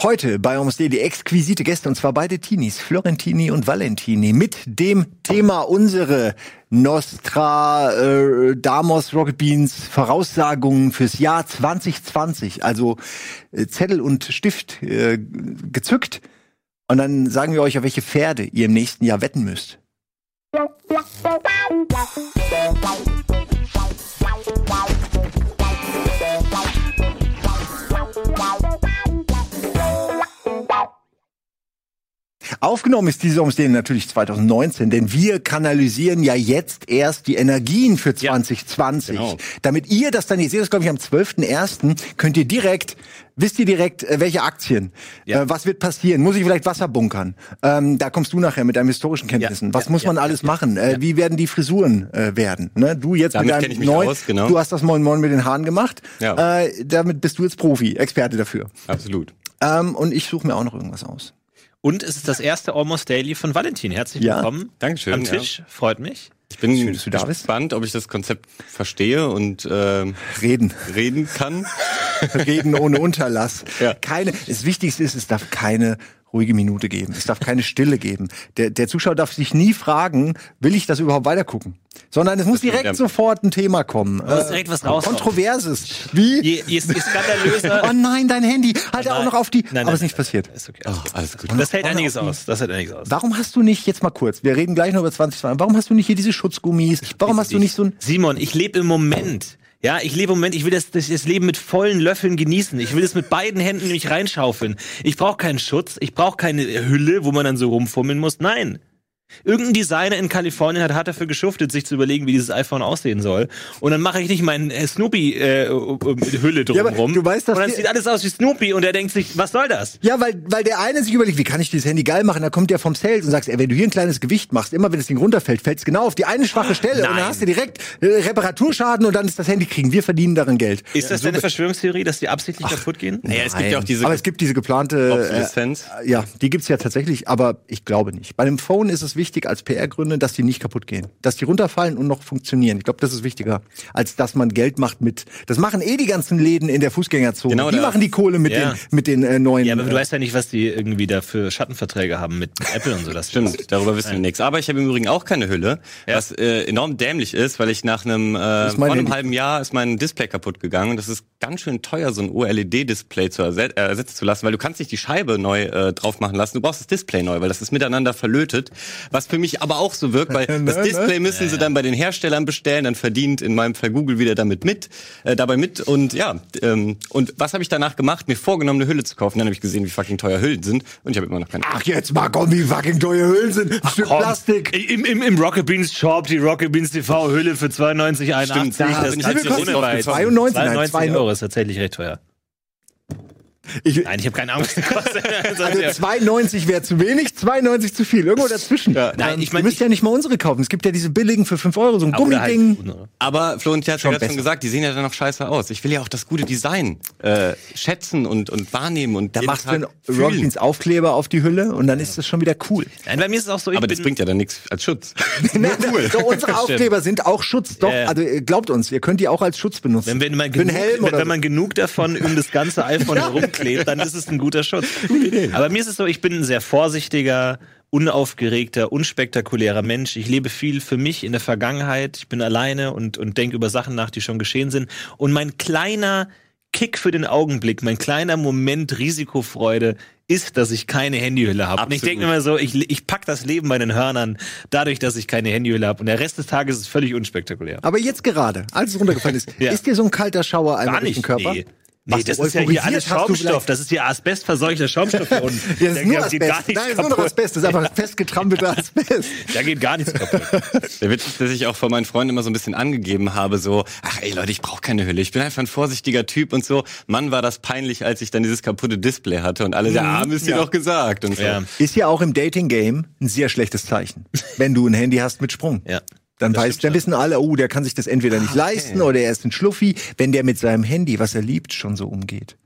Heute bei Almost die exquisite Gäste und zwar beide Teenies, Florentini und Valentini, mit dem Thema unsere Nostra äh, Damos Rocket Beans Voraussagungen fürs Jahr 2020. Also äh, Zettel und Stift äh, gezückt und dann sagen wir euch, auf welche Pferde ihr im nächsten Jahr wetten müsst. Aufgenommen ist diese Umstehung natürlich 2019, denn wir kanalisieren ja jetzt erst die Energien für 2020. Ja, genau. Damit ihr das dann, ihr seht das glaube ich am 12.01., könnt ihr direkt, wisst ihr direkt, äh, welche Aktien, ja. äh, was wird passieren, muss ich vielleicht Wasser bunkern? Ähm, da kommst du nachher mit deinen historischen Kenntnissen. Ja, was muss man alles machen? Äh, wie werden die Frisuren äh, werden? Ne? Du jetzt damit mit deinem neuen, aus, genau. du hast das Moin Moin mit den Haaren gemacht. Ja. Äh, damit bist du jetzt Profi, Experte dafür. Absolut. Ähm, und ich suche mir auch noch irgendwas aus. Und es ist das erste Almost Daily von Valentin. Herzlich willkommen. Ja, Dankeschön. Am Tisch. Ja. Freut mich. Ich bin Schön, gespannt, ob ich das Konzept verstehe und äh, reden reden kann. reden ohne Unterlass. Ja. Keine. Das Wichtigste ist, es darf keine ruhige Minute geben. Es darf keine Stille geben. Der, der Zuschauer darf sich nie fragen, will ich das überhaupt weitergucken? Sondern es muss direkt ja. sofort ein Thema kommen. Muss äh, direkt was raus. Kontroverses. Wie? Je, je, je skandalöser. oh nein, dein Handy. Halt oh auch noch auf die. Nein, nein, aber es ist nicht passiert. Ist okay, alles, oh, alles gut. Das hält einiges aus. Das hält einiges aus. Warum hast du nicht, jetzt mal kurz, wir reden gleich noch über 2020, warum hast du nicht hier diese Schutzgummis? Warum hast du nicht so ein. Simon, ich lebe im Moment. Ja, ich lebe im Moment, ich will das, das, Leben mit vollen Löffeln genießen. Ich will es mit beiden Händen nämlich reinschaufeln. Ich brauche keinen Schutz, ich brauche keine Hülle, wo man dann so rumfummeln muss. Nein. Irgendein Designer in Kalifornien hat hart dafür geschuftet, sich zu überlegen, wie dieses iPhone aussehen soll. Und dann mache ich nicht meinen äh, Snoopy-Hülle äh, drumherum. Ja, du weißt, und dann sieht alles aus wie Snoopy und er denkt sich, was soll das? Ja, weil, weil der eine sich überlegt, wie kann ich dieses Handy geil machen? Da kommt der vom Sales und sagt, ey, wenn du hier ein kleines Gewicht machst, immer wenn das Ding runterfällt, fällt es genau auf die eine schwache Stelle Nein. und dann hast du direkt äh, Reparaturschaden und dann ist das Handy kriegen. Wir verdienen darin Geld. Ist das ja, so eine Verschwörungstheorie, dass die absichtlich Ach, kaputt gehen? Naja, es gibt ja auch diese. Aber es gibt diese geplante. Äh, ja, die gibt's ja tatsächlich, aber ich glaube nicht. Bei einem Phone ist es wichtig als PR Gründe, dass die nicht kaputt gehen. Dass die runterfallen und noch funktionieren. Ich glaube, das ist wichtiger, als dass man Geld macht mit. Das machen eh die ganzen Läden in der Fußgängerzone. Genau, die machen die Kohle mit ja. den, mit den äh, neuen. Ja, aber du äh, weißt ja nicht, was die irgendwie da für Schattenverträge haben mit Apple und so. Das Stimmt, darüber wissen wir nichts. Aber ich habe im Übrigen auch keine Hülle, ja. was äh, enorm dämlich ist, weil ich nach einem, äh, vor einem halben Jahr ist mein Display kaputt gegangen. Das ist ganz schön teuer, so ein OLED-Display zu erset äh, ersetzen zu lassen, weil du kannst nicht die Scheibe neu äh, drauf machen lassen. Du brauchst das Display neu, weil das ist miteinander verlötet. Was für mich aber auch so wirkt, weil das ne, Display ne? müssen sie dann bei den Herstellern bestellen, dann verdient in meinem Fall Google wieder damit mit, äh, dabei mit und ja, ähm, und was habe ich danach gemacht? Mir vorgenommen, eine Hülle zu kaufen. Dann habe ich gesehen, wie fucking teuer Hüllen sind und ich habe immer noch keine. Ach jetzt mal komm, wie fucking teuer Hüllen sind. Ach, Stück komm. Plastik. Im, im, Im Rocket Beans Shop die Rocket Beans TV Hülle für 92,81. Stimmt, da das ist halt 92, 92 Euro ist tatsächlich recht teuer. Ich, Nein, ich habe keine Angst. also 2,90 wäre zu wenig, 2,90 zu viel. Irgendwo dazwischen. Ja. Nein, ich meine, ihr müsst ja nicht mal unsere kaufen. Es gibt ja diese billigen für 5 Euro, so ein Gummiding. Halt, aber Florian hat ja gerade schon gesagt, die sehen ja dann noch scheiße aus. Ich will ja auch das gute Design äh, schätzen und, und wahrnehmen. und Da machst du einen Rockins Aufkleber auf die Hülle und dann ist das schon wieder cool. Nein, bei mir ist es auch so. aber das bringt ja dann nichts als Schutz. Nein, cool. so, unsere Aufkleber sind auch Schutz. Doch, also glaubt uns, ihr könnt die auch als Schutz benutzen. Wenn, wenn, man, genug, wenn, wenn man genug davon um das ganze iPhone herumklebt, dann ist es ein guter Schutz. Aber mir ist es so, ich bin ein sehr vorsichtiger, unaufgeregter, unspektakulärer Mensch. Ich lebe viel für mich in der Vergangenheit. Ich bin alleine und, und denke über Sachen nach, die schon geschehen sind. Und mein kleiner Kick für den Augenblick, mein kleiner Moment Risikofreude ist, dass ich keine Handyhülle habe. Und ich denke immer so, ich, ich pack das Leben bei den Hörnern dadurch, dass ich keine Handyhülle habe. Und der Rest des Tages ist völlig unspektakulär. Aber jetzt gerade, als es runtergefallen ist, ja. ist dir so ein kalter Schauer einmal durch den Körper? Nee. Nee, das ist ja hier alles Schaumstoff. Das ist hier asbestverseuchter Schaumstoff hier unten. ja, das ist nur Asbest. Nein, das ist nur noch Asbest. Das ist einfach festgetrampelter Asbest. Da geht gar nichts kaputt. Der Witz ist, dass ich auch vor meinen Freunden immer so ein bisschen angegeben habe, so, ach ey Leute, ich brauche keine Hülle. Ich bin einfach ein vorsichtiger Typ und so. Mann, war das peinlich, als ich dann dieses kaputte Display hatte und alle, der mhm. Arm ist dir ja. doch gesagt und so. Ja. Ist ja auch im Dating-Game ein sehr schlechtes Zeichen, wenn du ein Handy hast mit Sprung. Ja. Dann weiß, dann wissen alle, oh, der kann sich das entweder nicht ah, okay. leisten oder er ist ein Schluffi, wenn der mit seinem Handy, was er liebt, schon so umgeht.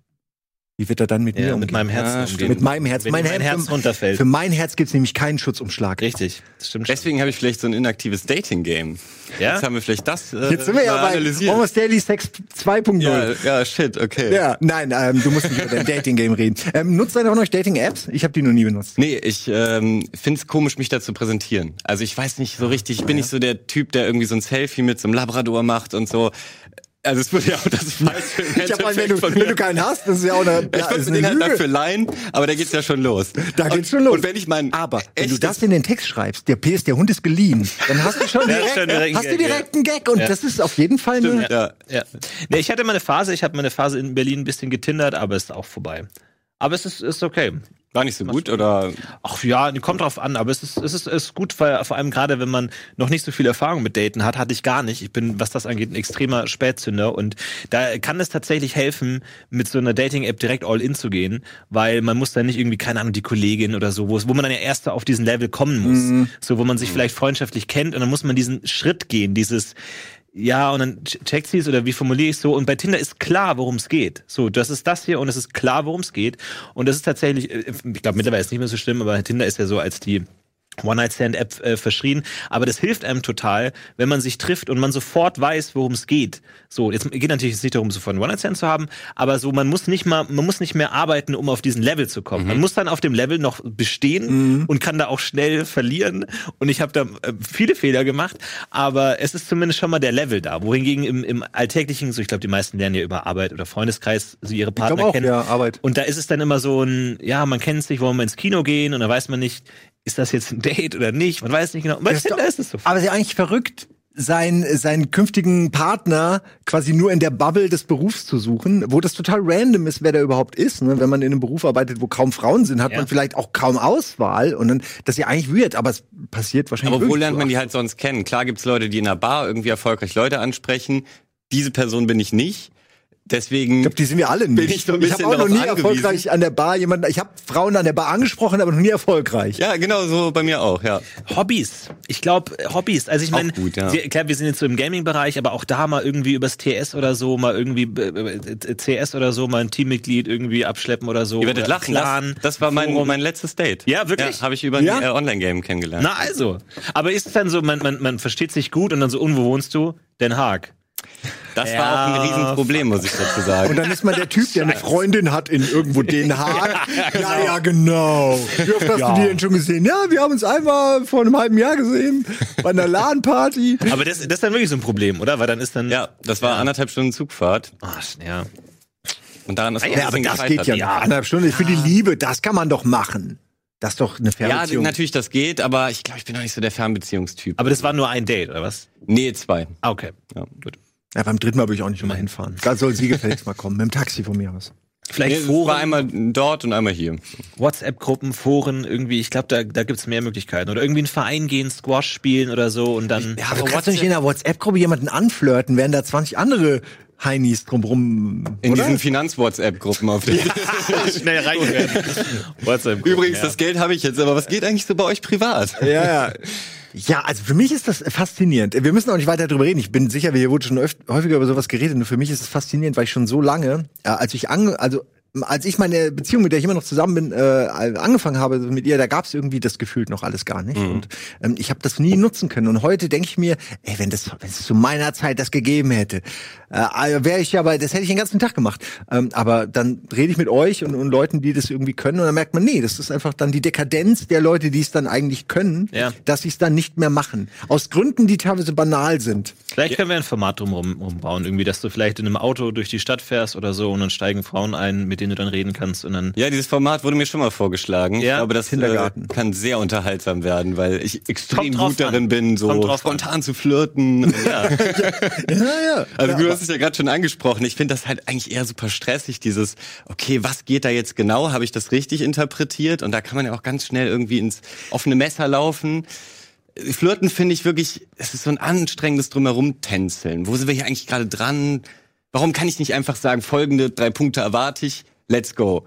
Wie wird er dann mit ja, mir umgehen? Mit meinem Herz ja, Mit meinem Herz. Wenn mein, mein Herz runterfällt. Für mein Herz gibt's nämlich keinen Schutzumschlag. Richtig, das stimmt schon. Deswegen habe ich vielleicht so ein inaktives Dating-Game. Ja? Jetzt haben wir vielleicht das äh, Jetzt sind wir ja bei Almost Daily Sex 2.0. Ja, ja, shit, okay. Ja, nein, ähm, du musst nicht über dein Dating-Game reden. Ähm, nutzt einer von euch Dating-Apps? Ich habe die noch nie benutzt. Nee, ich ähm, finde es komisch, mich da zu präsentieren. Also ich weiß nicht so richtig, ich bin nicht so der Typ, der irgendwie so ein Selfie mit so einem Labrador macht und so. Also es würde ja auch das falsche Ich hab mal, wenn du, wenn du keinen hast, das ist ja auch eine, ja, ich würde den halt dafür leihen, aber da geht's ja schon los. Da geht's schon los. Und wenn ich meinen Aber wenn du das in den Text schreibst, der PS, der Hund ist geliehen, dann hast du schon direkt, schon direkt hast du direkt einen Gag und ja. das ist auf jeden Fall Stimmt, eine, ja. ja. Nee, ich hatte mal eine Phase, ich habe meine Phase in Berlin ein bisschen getindert, aber ist auch vorbei. Aber es ist, ist okay. War nicht so gut oder? Ach ja, kommt drauf an, aber es ist, es ist, es ist gut, weil vor allem gerade wenn man noch nicht so viel Erfahrung mit Daten hat, hatte ich gar nicht. Ich bin, was das angeht, ein extremer Spätzünder und da kann es tatsächlich helfen, mit so einer Dating-App direkt all in zu gehen, weil man muss dann nicht irgendwie, keine Ahnung, die Kollegin oder so, wo, wo man dann ja erst auf diesen Level kommen muss. Mhm. So, wo man sich vielleicht freundschaftlich kennt und dann muss man diesen Schritt gehen, dieses, ja, und dann checkt sie es oder wie formuliere ich es so? Und bei Tinder ist klar, worum es geht. So, das ist das hier und es ist klar, worum es geht. Und das ist tatsächlich, äh, ich glaube, mittlerweile ist es nicht mehr so schlimm, aber Tinder ist ja so als die One-Night-Stand-App äh, verschrien. Aber das hilft einem total, wenn man sich trifft und man sofort weiß, worum es geht. So, jetzt geht natürlich nicht darum, sofort einen One-Night-Stand zu haben, aber so, man muss nicht mal, man muss nicht mehr arbeiten, um auf diesen Level zu kommen. Mhm. Man muss dann auf dem Level noch bestehen mhm. und kann da auch schnell verlieren. Und ich habe da äh, viele Fehler gemacht, aber es ist zumindest schon mal der Level da. Wohingegen im, im Alltäglichen, so ich glaube, die meisten lernen ja über Arbeit oder Freundeskreis so ihre Partner auch, kennen. Ja, Arbeit. Und da ist es dann immer so ein, ja, man kennt sich, wollen wir ins Kino gehen und da weiß man nicht, ist das jetzt ein Date oder nicht? Man weiß nicht genau. Bei Tinder ist es so. Aber es ist ja eigentlich verrückt, seinen, seinen künftigen Partner quasi nur in der Bubble des Berufs zu suchen, wo das total random ist, wer der überhaupt ist. Ne? Wenn man in einem Beruf arbeitet, wo kaum Frauen sind, hat ja. man vielleicht auch kaum Auswahl und dann, das ist ja eigentlich weird, aber es passiert wahrscheinlich. Aber wo lernt man die halt sonst kennen? Klar gibt's Leute, die in einer Bar irgendwie erfolgreich Leute ansprechen. Diese Person bin ich nicht. Deswegen ich glaube, die sind wir alle nicht. Bin ich so ich habe auch noch nie angewiesen. erfolgreich an der Bar jemanden. Ich habe Frauen an der Bar angesprochen, aber noch nie erfolgreich. Ja, genau so bei mir auch. Ja. Hobbys. Ich glaube Hobbys. Also ich meine, ja. klar, wir sind jetzt so im Gaming-Bereich, aber auch da mal irgendwie übers TS oder so, mal irgendwie äh, CS oder so, mal ein Teammitglied irgendwie abschleppen oder so. Ihr werdet lachen. Clan, das, das war mein mein letztes Date. Ja, wirklich. Ja, habe ich über ein ja? Äh, Online-Game kennengelernt. Na also. Aber ist es dann so, man man man versteht sich gut und dann so, und wo wohnst du? Den Haag. Das ja. war auch ein Riesenproblem, muss ich dazu sagen. Und dann ist man der Typ, der eine Freundin hat in irgendwo Den Haag. ja, genau. ja, ja, genau. Wie oft hast ja. du die denn schon gesehen? Ja, wir haben uns einmal vor einem halben Jahr gesehen bei einer LAN-Party. Aber das, das ist dann wirklich so ein Problem, oder? Weil dann ist dann. Ja, das war anderthalb Stunden Zugfahrt. Ach, ja. Und daran ist ah, ja, aber das geht ja. ja. Anderthalb Stunden für die Liebe, das kann man doch machen. Das ist doch eine Fernbeziehung. Ja, natürlich, das geht, aber ich glaube, ich bin noch nicht so der Fernbeziehungstyp. Aber das war nur ein Date, oder was? Nee, zwei. Ah, okay. Ja, gut. Ja, beim dritten Mal würde ich auch nicht immer hinfahren. Da soll sie gefälligst mal kommen, mit dem Taxi von mir aus. Vielleicht nee, Foren. war einmal dort und einmal hier. WhatsApp-Gruppen, Foren, irgendwie, ich glaube, da, da gibt's mehr Möglichkeiten. Oder irgendwie einen Verein gehen, Squash spielen oder so und dann. Ja, aber du kannst du nicht in einer WhatsApp-Gruppe jemanden anflirten, während da 20 andere Heinis drumrum. In oder? diesen Finanz-WhatsApp-Gruppen auf denen schnell rein WhatsApp Übrigens, ja. das Geld habe ich jetzt, aber was geht eigentlich so bei euch privat? Ja, ja. Ja, also für mich ist das faszinierend. Wir müssen auch nicht weiter darüber reden. Ich bin sicher, wir wurden schon häufiger über sowas geredet. Nur für mich ist es faszinierend, weil ich schon so lange, äh, als ich an, also als ich meine Beziehung, mit der ich immer noch zusammen bin, äh, angefangen habe mit ihr, da gab es irgendwie das Gefühl noch alles gar nicht. Mhm. Und ähm, ich habe das nie nutzen können. Und heute denke ich mir, ey, wenn das, wenn es zu meiner Zeit das gegeben hätte, äh, wäre ich ja bei, das hätte ich den ganzen Tag gemacht. Ähm, aber dann rede ich mit euch und, und Leuten, die das irgendwie können, und dann merkt man, nee, das ist einfach dann die Dekadenz der Leute, die es dann eigentlich können, ja. dass sie es dann nicht mehr machen. Aus Gründen, die teilweise banal sind. Vielleicht können wir ein Format drumherum umbauen, irgendwie, dass du vielleicht in einem Auto durch die Stadt fährst oder so und dann steigen Frauen ein, mit denen du dann reden kannst und dann. Ja, dieses Format wurde mir schon mal vorgeschlagen. Ja, ich glaube, das Kindergarten. Äh, kann sehr unterhaltsam werden, weil ich extrem gut darin an. bin, so spontan an. zu flirten. ja. ja, ja. Also du hast es ja gerade schon angesprochen. Ich finde das halt eigentlich eher super stressig, dieses, okay, was geht da jetzt genau? Habe ich das richtig interpretiert? Und da kann man ja auch ganz schnell irgendwie ins offene Messer laufen. Flirten finde ich wirklich, es ist so ein anstrengendes Drumherum tänzeln. Wo sind wir hier eigentlich gerade dran? Warum kann ich nicht einfach sagen, folgende drei Punkte erwarte ich, let's go?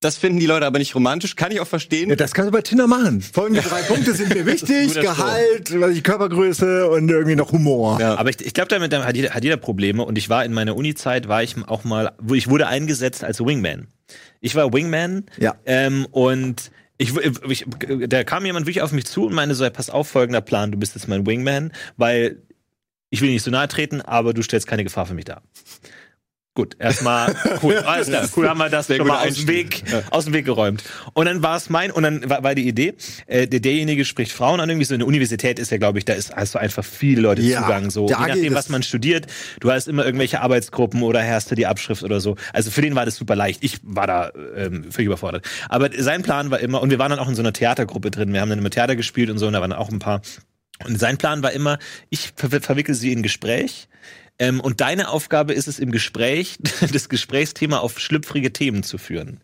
Das finden die Leute aber nicht romantisch, kann ich auch verstehen. Ja, das kannst du bei Tinder machen. Folgende drei Punkte sind mir wichtig: Gehalt, die Körpergröße und irgendwie noch Humor. Ja. Aber ich, ich glaube, damit hat jeder, hat jeder Probleme. Und ich war in meiner Uni-Zeit, war ich auch mal, ich wurde eingesetzt als Wingman. Ich war Wingman. Ja. Ähm, und ich, ich, da kam jemand wirklich auf mich zu und meinte so, pass auf, folgender Plan, du bist jetzt mein Wingman, weil ich will nicht so nahe treten, aber du stellst keine Gefahr für mich dar. Gut, erstmal cool, alles klar, cool haben wir das schon mal aus dem Weg, ja. aus dem Weg geräumt. Und dann war es mein, und dann war, war die Idee, äh, der, derjenige spricht Frauen an, irgendwie so eine Universität ist ja, glaube ich, da ist hast du einfach viele Leute ja, Zugang, so je nachdem, was man studiert. Du hast immer irgendwelche Arbeitsgruppen oder du die Abschrift oder so. Also für den war das super leicht. Ich war da ähm, völlig überfordert. Aber sein Plan war immer, und wir waren dann auch in so einer Theatergruppe drin. Wir haben dann immer Theater gespielt und so, und da waren auch ein paar. Und sein Plan war immer, ich ver verwickel sie in Gespräch ähm, und deine Aufgabe ist es im Gespräch, das Gesprächsthema auf schlüpfrige Themen zu führen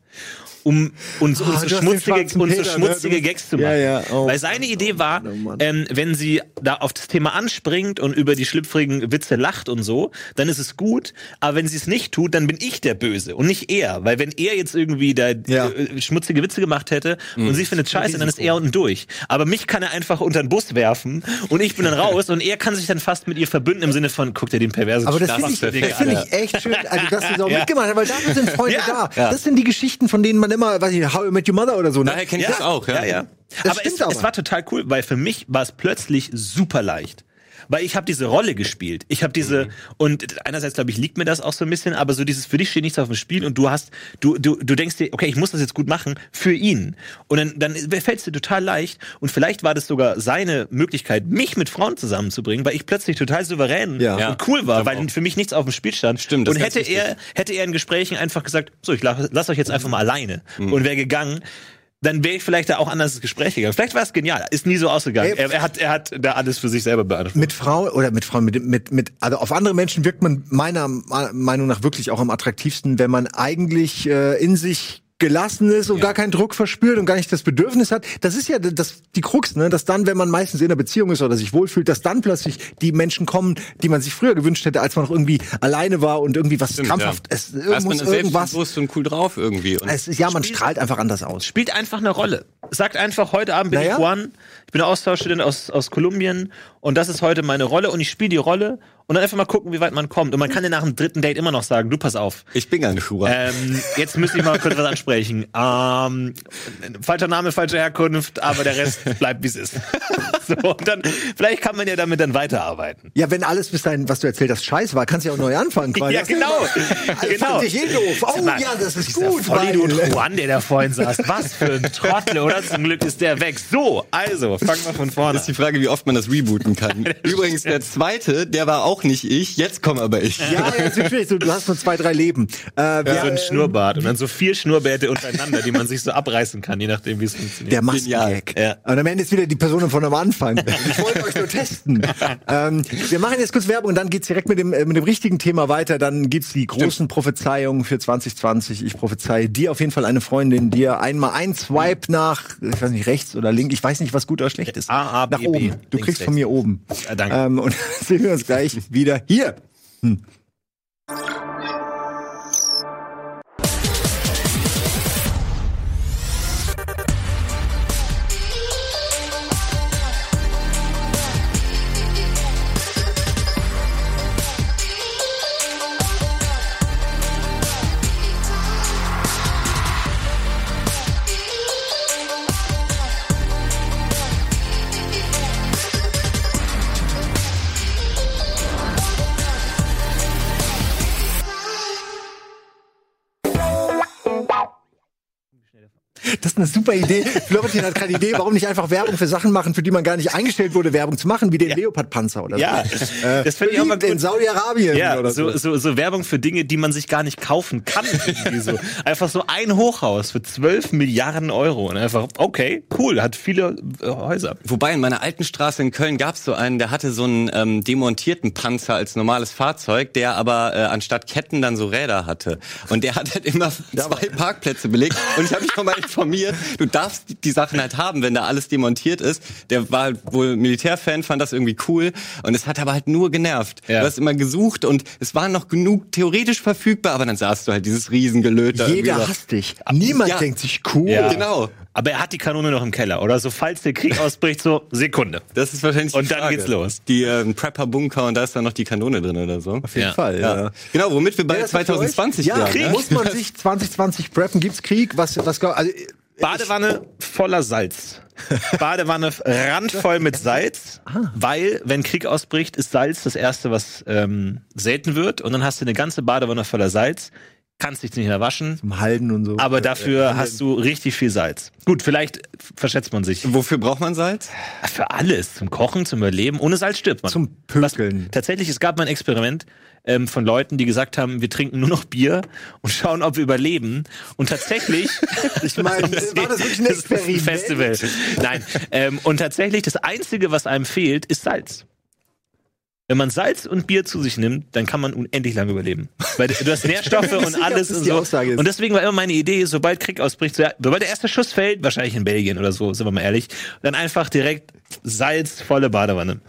um uns, oh, uns schmutzige, uns schmutzige ne? Gags zu machen. Ja, ja. Oh, Weil seine Idee war, oh, ähm, wenn sie da auf das Thema anspringt und über die schlüpfrigen Witze lacht und so, dann ist es gut. Aber wenn sie es nicht tut, dann bin ich der Böse und nicht er. Weil wenn er jetzt irgendwie da ja. äh, schmutzige Witze gemacht hätte mhm. und sie findet scheiße, dann ist er unten durch. Aber mich kann er einfach unter den Bus werfen und ich bin dann raus und er kann sich dann fast mit ihr verbünden im Sinne von, guck dir den perversen Aber das finde ich, find ich echt schön, also dass du so mitgemacht hast, weil dafür sind Freunde da. Das sind die Geschichten, von denen man immer, weiß ich, How I Met Your Mother oder so. Ne? Daher kenne ich ja, das auch, ja. ja, ja. Das aber, es, aber es war total cool, weil für mich war es plötzlich super leicht weil ich habe diese Rolle gespielt. Ich habe diese mhm. und einerseits glaube ich liegt mir das auch so ein bisschen, aber so dieses für dich steht nichts auf dem Spiel und du hast du du du denkst dir, okay, ich muss das jetzt gut machen für ihn und dann dann fällt es dir total leicht und vielleicht war das sogar seine Möglichkeit, mich mit Frauen zusammenzubringen, weil ich plötzlich total souverän ja. und cool war, weil auch. für mich nichts auf dem Spiel stand. Stimmt. Und hätte er hätte er in Gesprächen einfach gesagt, so ich lasse lass euch jetzt einfach mal alleine mhm. und wäre gegangen dann wäre ich vielleicht da auch anders ins Gespräch gegangen. Vielleicht war es genial. Ist nie so ausgegangen. Er, er, hat, er hat da alles für sich selber beantwortet. Mit Frauen oder mit Frauen, mit, mit, mit, also auf andere Menschen wirkt man meiner Meinung nach wirklich auch am attraktivsten, wenn man eigentlich äh, in sich gelassen ist und ja. gar keinen Druck verspürt und gar nicht das Bedürfnis hat. Das ist ja das, die Krux, ne? dass dann, wenn man meistens in einer Beziehung ist oder sich wohlfühlt, dass dann plötzlich die Menschen kommen, die man sich früher gewünscht hätte, als man noch irgendwie alleine war und irgendwie was Stimmt, krampfhaft. Ja. Es irgendwas, man irgendwas. und cool drauf irgendwie. Es ja, man spielt, strahlt einfach anders aus. Spielt einfach eine Rolle. Sagt einfach, heute Abend bin naja. ich Juan, ich bin ein Austauschstudent aus, aus Kolumbien und das ist heute meine Rolle und ich spiele die Rolle und dann einfach mal gucken, wie weit man kommt. Und man kann ja nach dem dritten Date immer noch sagen, du pass auf. Ich bin gar nicht Schura. Ähm, jetzt müsste ich mal kurz was ansprechen. Ähm, falscher Name, falsche Herkunft, aber der Rest bleibt, wie es ist. so, und dann, vielleicht kann man ja damit dann weiterarbeiten. Ja, wenn alles bis dahin, was du erzählt hast, scheiße war, kannst du ja auch neu anfangen. Quasi. ja, genau. genau. Fand ich eh doof. Oh mal, ja, das ist gut. Vollidiot Juan, der da vorhin saß. Was für ein Trottel, oder? Zum Glück ist der weg. So, also, fangen wir von vorne an. Das ist die Frage, wie oft man das rebooten kann. Übrigens, der zweite, der war auch nicht ich, jetzt komme aber ich. Ja, jetzt wird so, du hast nur zwei, drei Leben. Äh, ja, so ein Schnurrbart und dann so vier Schnurrbärte untereinander, die man sich so abreißen kann, je nachdem, wie es funktioniert. Der Maskengag. Ja. Und am Ende ist wieder die Person von am Anfang. Ich wollte euch nur testen. ähm, wir machen jetzt kurz Werbung und dann geht's direkt mit dem, äh, mit dem richtigen Thema weiter. Dann gibt's die großen Stimmt. Prophezeiungen für 2020. Ich prophezeie dir auf jeden Fall eine Freundin, dir einmal ein Swipe nach, ich weiß nicht, rechts oder links, ich weiß nicht, was gut oder schlecht ist. A, A, B, nach oben. B. Du kriegst von mir oben. Ja, danke. Ähm, und sehen wir uns gleich wieder hier. Hm. Ist eine super Idee. Florentin hat gerade Idee, warum nicht einfach Werbung für Sachen machen, für die man gar nicht eingestellt wurde, Werbung zu machen, wie den ja. Leopardpanzer oder so. Ja, äh, das finde ich auch mal gut. in Saudi-Arabien ja, oder so. so. So Werbung für Dinge, die man sich gar nicht kaufen kann. so. Einfach so ein Hochhaus für 12 Milliarden Euro und einfach, okay, cool, hat viele äh, Häuser. Wobei in meiner alten Straße in Köln gab es so einen, der hatte so einen ähm, demontierten Panzer als normales Fahrzeug, der aber äh, anstatt Ketten dann so Räder hatte. Und der hat halt immer zwei Parkplätze belegt. Und ich habe mich schon mal informiert, du darfst die Sachen halt haben, wenn da alles demontiert ist. Der war halt wohl Militärfan, fand das irgendwie cool und es hat aber halt nur genervt. Ja. Du hast immer gesucht und es war noch genug theoretisch verfügbar, aber dann sahst du halt dieses Riesengelöt Jeder hasst dich. Niemand ja. denkt sich cool. Ja. Genau. Aber er hat die Kanone noch im Keller oder so, falls der Krieg ausbricht, so Sekunde. Das ist wahrscheinlich die Und dann Frage. geht's los. Die äh, Prepper-Bunker und da ist dann noch die Kanone drin oder so. Auf jeden Ja. Fall, ja. Ja. Genau, womit wir bei für 2020 euch? ja, wären, ne? muss man sich 2020 preppen? Gibt's Krieg? Was, was, also, Badewanne voller Salz. Badewanne randvoll mit Salz, weil, wenn Krieg ausbricht, ist Salz das Erste, was ähm, selten wird. Und dann hast du eine ganze Badewanne voller Salz, kannst dich nicht mehr waschen, zum Halten und so. aber dafür hast du richtig viel Salz. Gut, vielleicht verschätzt man sich. Wofür braucht man Salz? Für alles, zum Kochen, zum Überleben. Ohne Salz stirbt man. Zum Pökeln. Tatsächlich, es gab mal ein Experiment ähm, von Leuten, die gesagt haben, wir trinken nur noch Bier und schauen, ob wir überleben. Und tatsächlich, Ich meine, war das wirklich ein das ist ein Experiment? Festival. Nein. Ähm, und tatsächlich, das Einzige, was einem fehlt, ist Salz. Wenn man Salz und Bier zu sich nimmt, dann kann man unendlich lange überleben. Weil du hast Nährstoffe und alles und so. Aussage ist. Und deswegen war immer meine Idee, sobald Krieg ausbricht, sobald der erste Schuss fällt, wahrscheinlich in Belgien oder so, sind wir mal ehrlich, dann einfach direkt salzvolle Badewanne.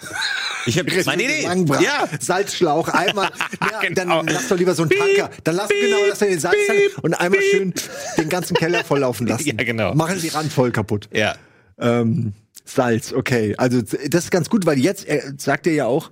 Ich habe Meine Idee. Ja. Salzschlauch, einmal, ja, Genau. dann lass doch lieber so einen Tanker, dann lass genau, lass den Salz und einmal schön den ganzen Keller volllaufen lassen. Ja, genau. Machen die Rand voll kaputt. Ja. Ähm, Salz, okay. Also das ist ganz gut, weil jetzt äh, sagt er ja auch,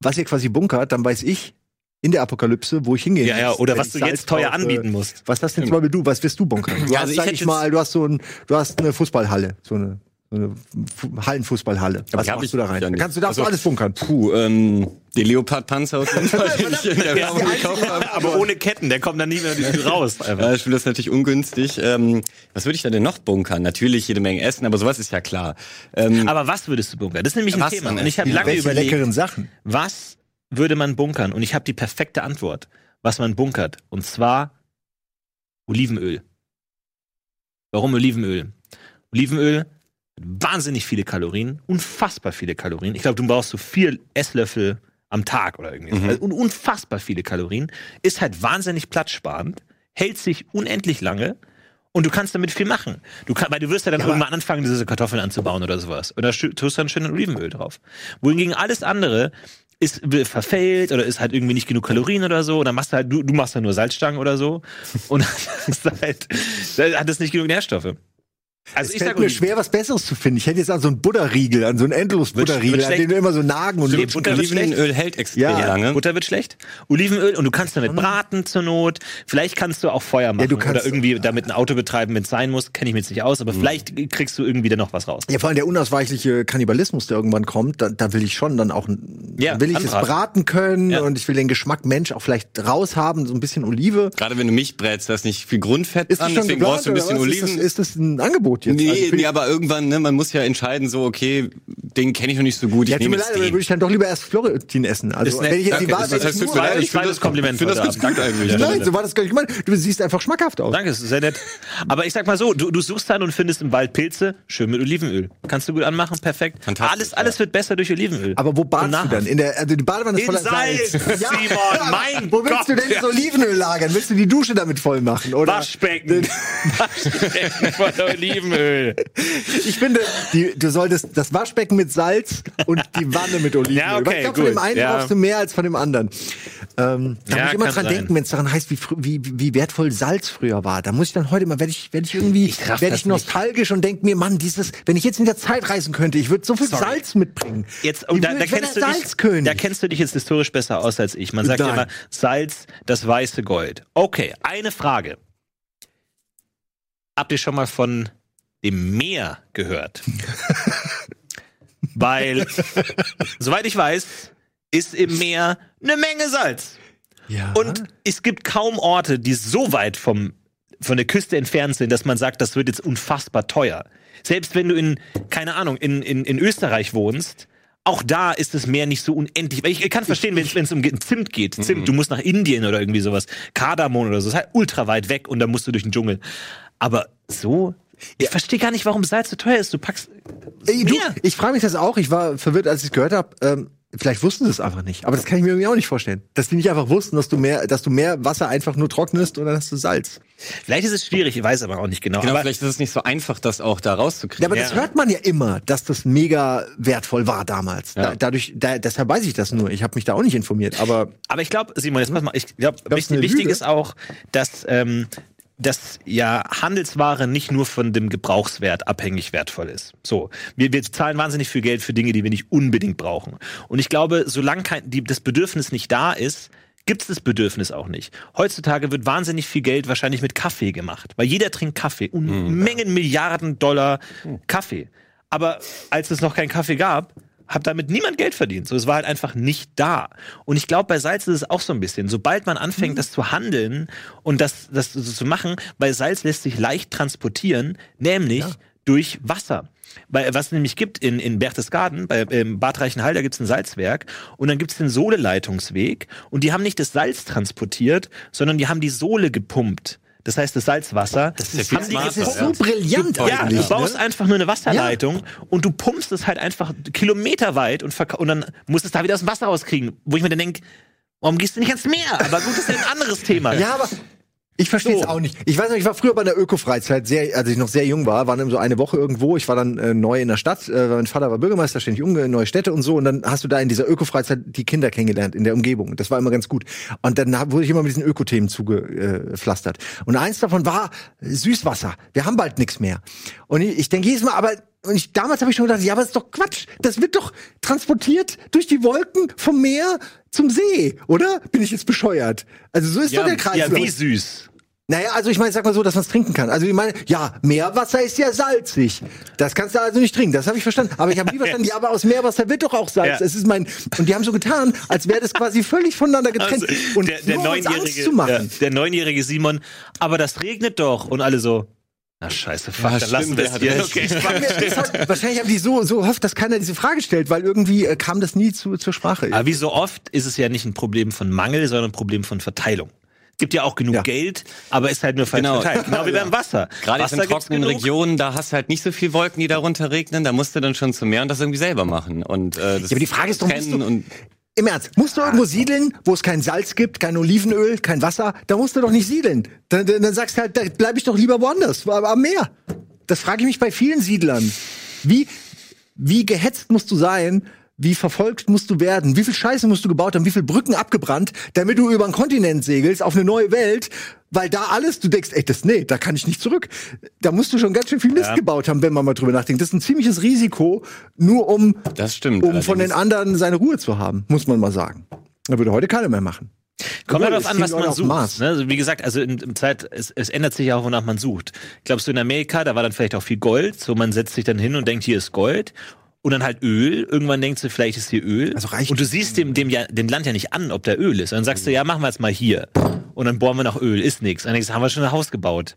was ihr quasi bunkert, dann weiß ich in der Apokalypse, wo ich hingehe. Ja, ja, oder was du jetzt teuer anbieten musst. Was das denn zum Beispiel du? Was wirst du bunkern? Du Ja, hast, also ich sag ich mal, du hast so ein, du hast eine Fußballhalle, so eine, so eine Fu- Hallenfußballhalle. Was machst ich du da rein? ja. Kannst du darfst Also- alles bunkern? Puh, ähm, den Leopard-Panzer aus jeden Fall, den ich in der Werbung gekauft habe. aber ohne Ketten, der kommt dann nie mehr raus. Ja, ich finde das natürlich ungünstig. Ähm, was würde ich da denn noch bunkern? Natürlich jede Menge Essen, aber sowas ist ja klar. Ähm, Aber was würdest du bunkern? Das ist nämlich ein Thema. Und ich habe lange überlegt, leckeren Sachen? was würde man bunkern? Und ich habe die perfekte Antwort, was man bunkert. Und zwar Olivenöl. Warum Olivenöl? Olivenöl wahnsinnig viele Kalorien, unfassbar viele Kalorien. Ich glaube, du brauchst so vier Esslöffel am Tag oder irgendwie. Mhm. Also, und unfassbar viele Kalorien. Ist halt wahnsinnig platzsparend, hält sich unendlich lange. Und du kannst damit viel machen. Du kann, weil du wirst ja dann irgendwann anfangen, diese Kartoffeln anzubauen oder sowas. Und da tust du dann schön Olivenöl drauf. Wohingegen alles andere ist verfällt oder ist halt irgendwie nicht genug Kalorien oder so. Oder machst du halt, du, du machst dann nur Salzstangen oder so. Und dann halt, dann hat es nicht genug Nährstoffe. Also Es ich fällt sag mir schwer, was Besseres zu finden. Ich hätte jetzt an so einen Butterriegel, an so einen endlos Butterriegel, an den du immer so nagen und Nee, lutschen Butter. Olivenöl hält extrem Ja, lange. Butter wird schlecht. Olivenöl und du kannst damit braten zur Not. Vielleicht kannst du auch Feuer machen du kannst- oder irgendwie damit ein Auto betreiben, wenn es sein muss. Kenne ich mir jetzt nicht aus, aber vielleicht kriegst du irgendwie dann noch was raus. Ja, vor allem der unausweichliche Kannibalismus, der irgendwann kommt, da, da will ich schon dann auch, Ja, will ich anbraten. es braten können Ja. und ich will den Geschmack Mensch auch vielleicht raushaben, so ein bisschen Olive. Gerade wenn du Milch brätst, da ist nicht viel Grundfett Ist das dran, schon deswegen geplant, brauchst du ein bisschen? Oliven. Ist das, ist das ein Angebot jetzt? Nee, Also nee, aber irgendwann, ne, man muss ja entscheiden, so, okay, den kenne ich noch nicht so gut, ich ja, tut nehme mir leid, aber würde ich dann doch lieber erst Florentin essen. Also, Ist nett. wenn ich jetzt die Wahl, das ich nur, leid, ich ich finde das Kompliment finde das ganz gut eigentlich. Nein, so war das gar nicht gemeint. Du siehst einfach schmackhaft aus. Danke, das ist sehr nett. Aber ich sag mal so, du, du suchst dann und findest im Wald Pilze, schön mit Olivenöl. Kannst du gut anmachen, perfekt. Fantastisch, alles, alles wird besser durch Olivenöl. Aber wo badest du dann? In der, also die Badewanne ist In voller Salz, Simon, mein Wo willst Gott. du denn das Olivenöl lagern? Willst du die Dusche damit voll machen? Oder? Waschbecken. Waschbecken voller Olivenöl. Ich finde, die, du solltest das Waschbecken mit Salz und die Wanne mit Olivenöl. Ja, okay, ich glaube, von dem einen Ja. brauchst du mehr als von dem anderen. Ähm, da Ja, muss ich immer dran sein. denken, wenn es daran heißt, wie, wie, wie wertvoll Salz früher war. Da muss ich dann heute immer, werde ich, werde ich irgendwie, werde ich nostalgisch und denke mir, Mann, dieses, wenn ich jetzt in der Zeit reisen könnte, ich würde so viel Sorry. Salz mitbringen. Jetzt, und da, da kennst du dich, da kennst du dich jetzt historisch besser aus als ich. Man sagt Nein. immer, Salz, das weiße Gold. Okay, eine Frage. Habt ihr schon mal von dem Meer gehört? Weil, soweit ich weiß, ist im Meer eine Menge Salz. ja. Und es gibt kaum Orte, die so weit vom, von der Küste entfernt sind, dass man sagt, das wird jetzt unfassbar teuer. Selbst wenn du in, keine Ahnung, in, in, in Österreich wohnst, auch da ist das Meer nicht so unendlich. Weil ich kann verstehen, wenn es um Zimt geht. Zimt, du musst nach Indien oder irgendwie sowas. Kardamom oder so. Das ist halt ultra weit weg und dann musst du durch den Dschungel. Aber so, ich verstehe gar nicht, warum Salz so teuer ist. Du packst Ey, du, ich frage mich das auch. Ich war verwirrt, als ich es gehört habe. Ähm, vielleicht wussten sie es einfach nicht. Aber das kann ich mir irgendwie auch nicht vorstellen. Dass die nicht einfach wussten, dass du mehr, dass du mehr Wasser einfach nur trocknest und dann hast du Salz. Vielleicht ist es schwierig, ich weiß aber auch nicht genau. Genau, aber vielleicht ist es nicht so einfach, das auch da rauszukriegen. Ja, aber Ja. das hört man ja immer, dass das mega wertvoll war damals. Ja. Da, dadurch, da, deshalb weiß ich das nur. Ich habe mich da auch nicht informiert. Aber Aber ich glaube, Simon, jetzt pass mal, ich glaube, wichtig, wichtig ist auch, dass ähm, dass ja Handelsware nicht nur von dem Gebrauchswert abhängig wertvoll ist. So, wir, wir zahlen wahnsinnig viel Geld für Dinge, die wir nicht unbedingt brauchen. Und ich glaube, solange kein, die, das Bedürfnis nicht da ist, gibt es das Bedürfnis auch nicht. Heutzutage wird wahnsinnig viel Geld wahrscheinlich mit Kaffee gemacht, weil jeder trinkt Kaffee und mhm. Mengen Milliarden Dollar Kaffee. Aber als es noch keinen Kaffee gab, hat damit niemand Geld verdient. So, es war halt einfach nicht da. Und ich glaube, bei Salz ist es auch so ein bisschen. Sobald man anfängt, mhm. das zu handeln und das, das so zu machen, bei Salz lässt sich leicht transportieren, nämlich ja. durch Wasser. Weil, was es nämlich gibt in, in Berchtesgaden, bei ähm, Bad Reichenhall, da gibt es ein Salzwerk und dann gibt es den Sohleleitungsweg und die haben nicht das Salz transportiert, sondern die haben die Sohle gepumpt. Das heißt, das Salzwasser, das ist, haben die das ist so brillant du, Ja, du baust ne? einfach nur eine Wasserleitung ja. und du pumpst es halt einfach kilometerweit und, und dann musst du es da wieder aus dem Wasser rauskriegen. Wo ich mir dann denke, warum gehst du nicht ans Meer? Aber gut, das ist ein anderes Thema. Ja, aber ich verstehe es so. auch nicht. Ich weiß noch, ich war früher bei der Öko-Freizeit, sehr, als ich noch sehr jung war, war dann so eine Woche irgendwo. Ich war dann äh, neu in der Stadt, äh, mein Vater war Bürgermeister, ständig um, neue Städte und so. Und dann hast du da in dieser Öko-Freizeit die Kinder kennengelernt in der Umgebung. Das war immer ganz gut. Und dann wurde ich immer mit diesen Öko-Themen zugepflastert. Und eins davon war Süßwasser. Wir haben bald nichts mehr. Und ich, ich denke jedes Mal, aber ich, damals habe ich schon gedacht, ja, aber das ist doch Quatsch. Das wird doch transportiert durch die Wolken vom Meer zum See, oder? Bin ich jetzt bescheuert? Also so ist ja, doch der Kreis. Ja, wie süß. Naja, also ich meine, sag mal so, dass man es trinken kann. Also ich meine, ja, Meerwasser ist ja salzig. Das kannst du also nicht trinken. Das habe ich verstanden. Aber ich habe nie verstanden, ja, aber aus Meerwasser wird doch auch Salz. Ja. Es ist mein und die haben so getan, als wäre das quasi völlig voneinander getrennt. Also, und der, der neunjährige, zu machen. Ja, der neunjährige Simon, aber das regnet doch und alle so. Na scheiße, fuck, ja, dann lassen wir es. Okay. Hat, wahrscheinlich haben die so, so oft, dass keiner diese Frage stellt, weil irgendwie äh, kam das nie zu, zur Sprache. Aber wie so oft ist es ja nicht ein Problem von Mangel, sondern ein Problem von Verteilung gibt ja auch genug ja. Geld, aber ist halt nur falsch genau. verteilt. Genau wie beim Wasser. Gerade Wasser in trockenen Regionen, da hast du halt nicht so viel Wolken, die darunter regnen, da musst du dann schon zum Meer und das irgendwie selber machen. Und, äh, das ja, aber die Frage ist doch, musst du, im Ernst, musst du irgendwo siedeln, wo es kein Salz gibt, kein Olivenöl, kein Wasser? Da musst du doch nicht siedeln. Dann, dann, sagst du halt, da bleib ich doch lieber woanders, am Meer. Das frage ich mich bei vielen Siedlern. Wie, wie gehetzt musst du sein, wie verfolgt musst du werden, wie viel Scheiße musst du gebaut haben, wie viel Brücken abgebrannt, damit du über einen Kontinent segelst, auf eine neue Welt, weil da alles, du denkst, ey, das, nee, da kann ich nicht zurück. Da musst du schon ganz schön viel Mist ja. gebaut haben, wenn man mal drüber nachdenkt. Das ist ein ziemliches Risiko, nur um, das stimmt, um von den anderen seine Ruhe zu haben, muss man mal sagen. Da würde heute keiner mehr machen. Kommt ja darauf an, was man sucht. Ne? Also wie gesagt, also in, in Zeit, es, es ändert sich ja auch, wonach man sucht. Glaubst du, in Amerika, da war dann vielleicht auch viel Gold, so man setzt sich dann hin und denkt, hier ist Gold und dann halt Öl. Irgendwann denkst du, vielleicht ist hier Öl. Also reicht und du siehst dem, dem, ja, dem Land ja nicht an, ob da Öl ist. Und dann sagst du, ja, machen wir jetzt mal hier. Und dann bohren wir nach Öl, ist nichts. Und dann denkst du, haben wir schon ein Haus gebaut.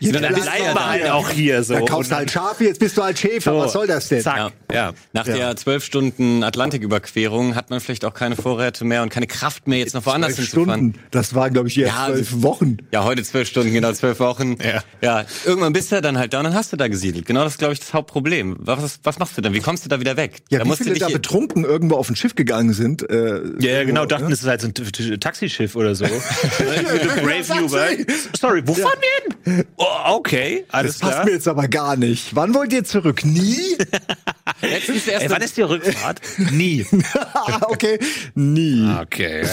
Ja, dann bleiben wir halt auch hier so. Dann kaufst du halt Schafe, jetzt bist du halt Schäfer. So. Was soll das denn? Zack. Ja. ja. Nach ja. der zwölf Stunden Atlantiküberquerung hat man vielleicht auch keine Vorräte mehr und keine Kraft mehr, jetzt noch woanders hinzufahren. Das waren, glaube ich, eher ja, zwölf Wochen. Ja, heute zwölf Stunden, genau, zwölf Wochen. Ja. ja. Irgendwann bist du dann halt da und dann hast du da gesiedelt. Genau das ist, glaube ich, das Hauptproblem. Was, was machst du dann? Wie kommst du da wieder weg? Ja, da wie viele da betrunken irgendwo auf ein Schiff gegangen sind. Äh, ja, ja, genau, dachten, es ist halt so ein Taxischiff oder so. Brave New Sorry, wo fahren wir hin? Oh, okay. Alles das passt klar. mir jetzt aber gar nicht. Wann wollt ihr zurück? Nie? Letztens erst Ey, wann ist die Rückfahrt? Nie. okay, nie. Okay.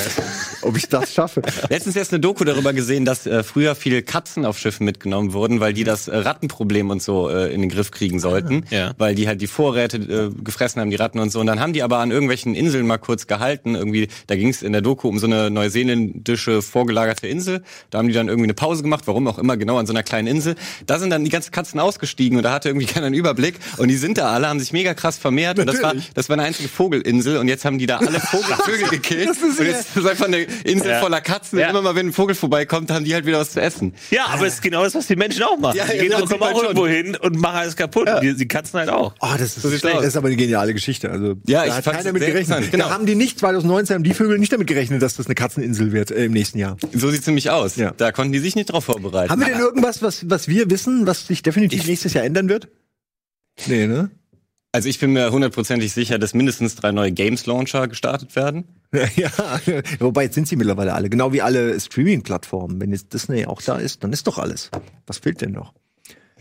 Ob ich das schaffe. Letztens erst eine Doku darüber gesehen, dass äh, früher viele Katzen auf Schiffen mitgenommen wurden, weil die das äh, Rattenproblem und so äh, in den Griff kriegen sollten, ah, ja. weil die halt die Vorräte äh, gefressen haben, die Ratten und so. Und dann haben die aber an irgendwelchen Inseln mal kurz gehalten. Irgendwie, da ging es in der Doku um so eine neuseeländische vorgelagerte Insel. Da haben die dann irgendwie eine Pause gemacht, warum auch immer, genau an so einer kleinen Insel. Da sind dann die ganzen Katzen ausgestiegen und da hatte irgendwie keiner einen Überblick. Und die sind da alle, haben sich mega krass vermehrt. Und das war, das war eine einzige Vogelinsel. Und jetzt haben die da alle Vogel, Vögel gekillt. Das ist und jetzt ist einfach eine Insel ja. voller Katzen. Ja. Und immer mal, wenn ein Vogel vorbeikommt, haben die halt wieder was zu essen. Ja, aber es ist genau das, was die Menschen auch machen. Ja, die gehen genau, kommen auch irgendwo hin und machen alles kaputt. Ja. Die, die, Katzen halt auch. Oh, das ist so schlecht. Das ist aber eine geniale Geschichte. Also, ja, da ich hat keiner damit gerechnet. Genau. Da haben die nicht 2019 haben die Vögel nicht damit gerechnet, dass das eine Katzeninsel wird äh, im nächsten Jahr. So sieht's nämlich aus. Ja. Da konnten die sich nicht drauf vorbereiten. Haben wir denn irgendwas, was, was wir wissen, was sich definitiv ich nächstes Jahr ändern wird? Nee, ne? Also ich bin mir hundertprozentig sicher, dass mindestens drei neue Games Launcher gestartet werden. Ja, wobei jetzt sind sie mittlerweile alle, genau wie alle Streaming-Plattformen. Wenn jetzt Disney auch da ist, dann ist doch alles. Was fehlt denn noch?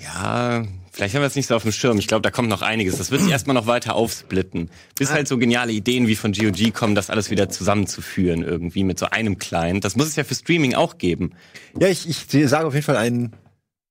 Ja, vielleicht haben wir es nicht so auf dem Schirm. Ich glaube, da kommt noch einiges. Das wird sich erstmal noch weiter aufsplitten. Bis halt so geniale Ideen wie von GOG kommen, das alles wieder zusammenzuführen irgendwie mit so einem Client. Das muss es ja für Streaming auch geben. Ja, ich, ich sage auf jeden Fall einen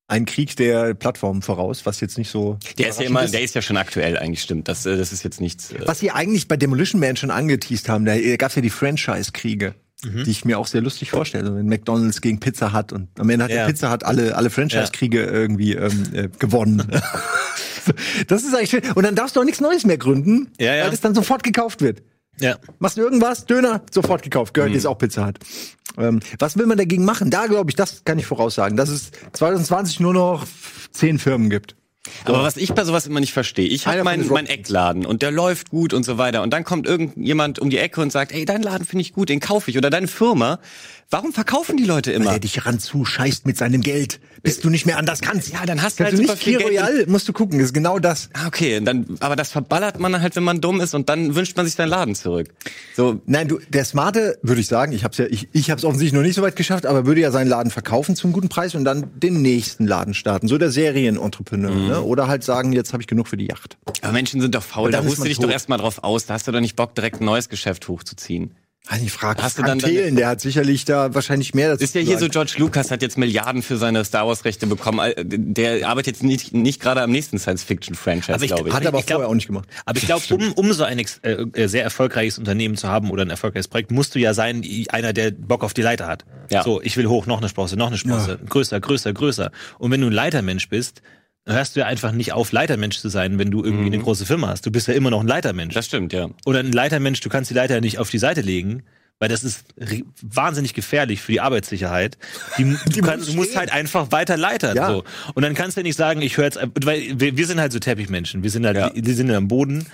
ein Krieg der Plattformen voraus, was jetzt nicht so. Der ist ja immer, ist. der ist ja schon aktuell eigentlich, stimmt. Das, äh, das ist jetzt nichts. Äh was sie eigentlich bei Demolition Man schon angeteased haben, da gab es ja die Franchise-Kriege. Mhm. die ich mir auch sehr lustig vorstelle. Wenn McDonalds gegen Pizza hat und am Ende hat ja. der Pizza hat alle, alle Franchise-Kriege ja. irgendwie ähm, äh, gewonnen. das ist eigentlich schön. Und dann darfst du auch nichts Neues mehr gründen, ja, ja. weil es dann sofort gekauft wird. Ja. Machst du irgendwas, Döner, sofort gekauft. Gehört mhm. jetzt auch Pizza hat. Ähm, was will man dagegen machen? Da glaube ich, das kann ich voraussagen, dass es 2020 nur noch zehn Firmen gibt. Aber was ich bei sowas immer nicht verstehe, ich habe meinen mein Eckladen und der läuft gut und so weiter und dann kommt irgendjemand um die Ecke und sagt, ey, deinen Laden finde ich gut, den kaufe ich oder deine Firma. Warum verkaufen die Leute immer? Weil er dich ranzu scheißt mit seinem Geld, bis du nicht mehr anders kannst. Ja, dann hast du halt nicht viel Royal, musst du gucken, das ist genau das. Ah, okay, dann, aber das verballert man halt, wenn man dumm ist und dann wünscht man sich seinen Laden zurück. So. Nein, du, der Smarte, würde ich sagen, ich hab's ja, ich, ich hab's offensichtlich noch nicht so weit geschafft, aber würde ja seinen Laden verkaufen zum guten Preis und dann den nächsten Laden starten. So der Serienentrepreneur, mhm. ne? Oder halt sagen, jetzt habe ich genug für die Yacht. Aber Menschen sind doch faul, da ruhst du dich tot. doch erstmal drauf aus, da hast du doch nicht Bock, direkt ein neues Geschäft hochzuziehen. Also ich frage, hast du dann, dann der hat sicherlich da wahrscheinlich mehr dazu Ist ja hier so, George Lucas hat jetzt Milliarden für seine Star Wars Rechte bekommen. Der arbeitet jetzt nicht, nicht gerade am nächsten Science-Fiction-Franchise, glaube ich. Hat aber ich vorher glaub, auch nicht gemacht. Aber ich glaube, um, um so ein äh, äh, sehr erfolgreiches Unternehmen zu haben oder ein erfolgreiches Projekt, musst du ja sein, einer, der Bock auf die Leiter hat. Ja. So, ich will hoch, noch eine Sprosse, noch eine Sprosse, ja. größer, größer, größer. Und wenn du ein Leitermensch bist, hörst du ja einfach nicht auf, Leitermensch zu sein, wenn du irgendwie mhm. eine große Firma hast. Du bist ja immer noch ein Leitermensch. Das stimmt, ja. Oder ein Leitermensch, du kannst die Leiter nicht auf die Seite legen, weil das ist wahnsinnig gefährlich für die Arbeitssicherheit. Die, du, die kannst, du musst halt einfach weiter leitern. Ja. So. Und dann kannst du ja nicht sagen, ich höre jetzt, weil wir, wir, sind halt so Teppichmenschen, wir sind halt, ja. wir sind am Boden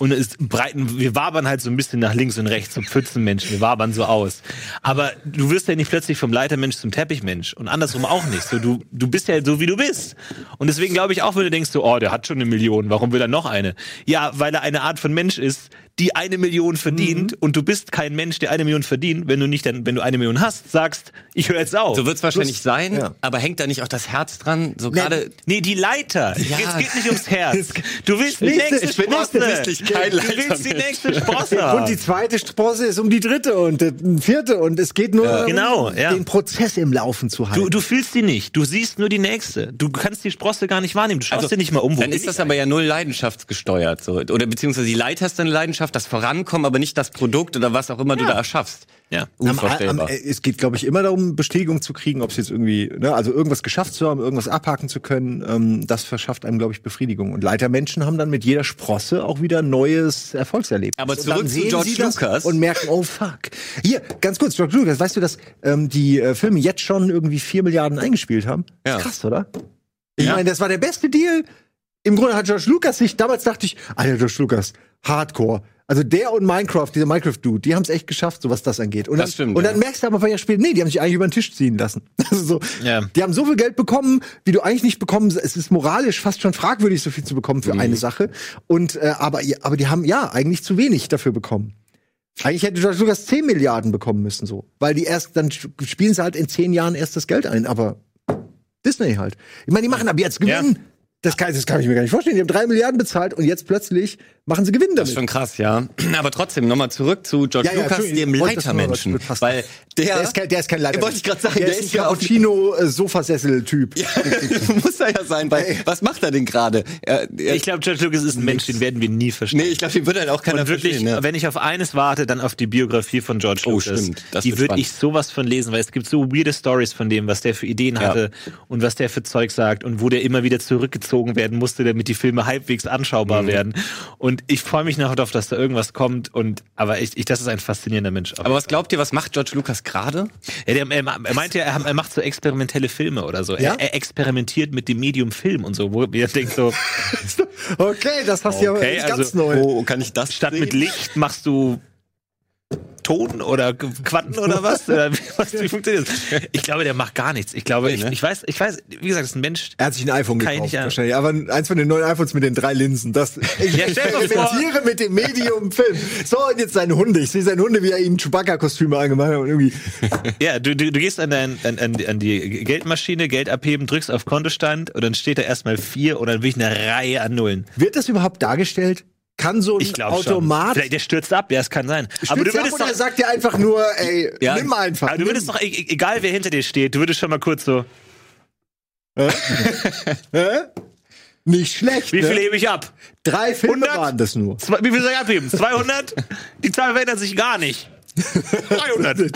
und es breiten, wir wabern halt so ein bisschen nach links und rechts, so Pfützenmenschen, wir wabern so aus. Aber du wirst ja nicht plötzlich vom Leitermensch zum Teppichmensch und andersrum auch nicht. So, du, du bist ja so, wie du bist. Und deswegen glaube ich auch, wenn du denkst, so, oh, der hat schon eine Million, warum will er noch eine? Ja, weil er eine Art von Mensch ist, die eine Million verdient mhm. und du bist kein Mensch, der eine Million verdient, wenn du nicht dann, wenn du eine Million hast, sagst, ich höre jetzt auf. So wird es wahrscheinlich Plus, sein, ja. aber hängt da nicht auch das Herz dran? So gerade. Nee, die Leiter. Ja. Es geht nicht ums Herz. Du willst die nächste ich Sprosse. Bin kein Leiter du willst die nächste Sprosse. Und die zweite Sprosse ist um die dritte und die vierte und es geht nur ja. genau, um den Prozess im Laufen zu halten. Du, du fühlst die nicht. Du siehst nur die nächste. Du kannst die Sprosse gar nicht wahrnehmen. Du schaust also, dir nicht mal um. Wo dann ist das aber ja null leidenschaftsgesteuert. So. Oder beziehungsweise die Leiter ist eine Leidenschaft, das Vorankommen, aber nicht das Produkt oder was auch immer ja. du da erschaffst. Ja, unvorstellbar. Am, am, es geht, glaube ich, immer darum, Bestätigung zu kriegen, ob es jetzt irgendwie, ne, also irgendwas geschafft zu haben, irgendwas abhaken zu können. Ähm, das verschafft einem, glaube ich, Befriedigung. Und Leitermenschen haben dann mit jeder Sprosse auch wieder neues Erfolgserlebnis. Aber zurück zu George Lucas und merken, oh fuck. Hier, ganz kurz, George Lucas, weißt du, dass ähm, die äh, Filme jetzt schon irgendwie vier Milliarden eingespielt haben? Ja. Krass, oder? Ich ja. meine, das war der beste Deal. Im Grunde hat George Lucas sich, damals dachte ich, Alter, George Lucas, Hardcore also der und Minecraft, dieser Minecraft-Dude, die haben es echt geschafft, so was das angeht. Und dann, das stimmt, und dann ja. merkst du aber bei ja später, nee, die haben sich eigentlich über den Tisch ziehen lassen. Also so, ja. Die haben so viel Geld bekommen, wie du eigentlich nicht bekommen. Es ist moralisch fast schon fragwürdig, so viel zu bekommen für mhm. eine Sache. Und äh, aber, aber die haben ja eigentlich zu wenig dafür bekommen. Eigentlich hätte George Lucas 10 Milliarden bekommen müssen, so. Weil die erst, dann spielen sie halt in 10 Jahren erst das Geld ein, aber Disney halt. Ich meine, die machen ab jetzt Gewinn. Ja. Das kann, das kann ich mir gar nicht vorstellen. Die haben drei Milliarden bezahlt und jetzt plötzlich machen sie Gewinn damit. Das ist schon krass, ja. Aber trotzdem, nochmal zurück zu George ja, ja, Lucas, dem Leitermenschen. Weil der, der, ist kein, der ist kein Leiter. Wollte ich gerade sagen, der, der ist ja auch Chino äh, Sofasessel-Typ. Ja, muss er ja sein, weil was macht er denn gerade? Ich glaube, George Lucas ist ein Mensch, den werden wir nie verstehen. Nee, ich glaube, den wird halt auch keiner und wirklich, verstehen. Ja. Wenn ich auf eines warte, dann auf die Biografie von George oh, Lucas. Stimmt. Das die würde ich sowas von lesen, weil es gibt so weirde Stories von dem, was der für Ideen hatte und was der für Zeug sagt und wo der immer wieder zurückgezogen werden musste, damit die Filme halbwegs anschaubar mhm. werden. Und ich freue mich nach darauf, dass da irgendwas kommt. Und aber ich, ich das ist ein faszinierender Mensch. Aber was glaubt ihr, was macht George Lucas gerade? Ja, der, er, er meinte ja, er, er, macht so experimentelle Filme oder so. Ja? Er, er, experimentiert mit dem Medium Film und so, wo ihr denkt so. okay, das hast du okay, ja ganz also, neu. Wo kann ich das? Statt sehen? mit Licht machst du Ton oder Quanten oder was? oder was wie funktioniert das? Ich glaube, der macht gar nichts. Ich glaube, nee, ich, ne? ich, weiß, ich weiß, wie gesagt, das ist ein Mensch. Er hat sich ein iPhone gekauft, wahrscheinlich. Aber eins von den neuen iPhones mit den drei Linsen. Das, ich ja, experimentiere mit dem Medium-Film. So, und jetzt seine Hunde. Ich sehe seine Hunde, wie er ihm Chewbacca-Kostüme angemacht hat und irgendwie. Ja, du, du, du gehst an, dein, an, an die Geldmaschine, Geld abheben, drückst auf Kontostand und dann steht da erstmal vier oder dann wirklich eine Reihe an Nullen. Wird das überhaupt dargestellt? Kann so ein Automat. Vielleicht der stürzt ab, ja, es kann sein. Stürzt aber du würdest ab, doch, sagt dir einfach nur, ey, ja. nimm einfach. Aber du würdest doch, e-, e-, egal wer hinter dir steht, du würdest schon mal kurz so. Hä? Nicht schlecht. Wie viel ne? hebe ich ab? Drei Filme 100? waren das nur. Zwei, wie viel soll ich abheben? 200? Die Zahl verändert sich gar nicht. 300.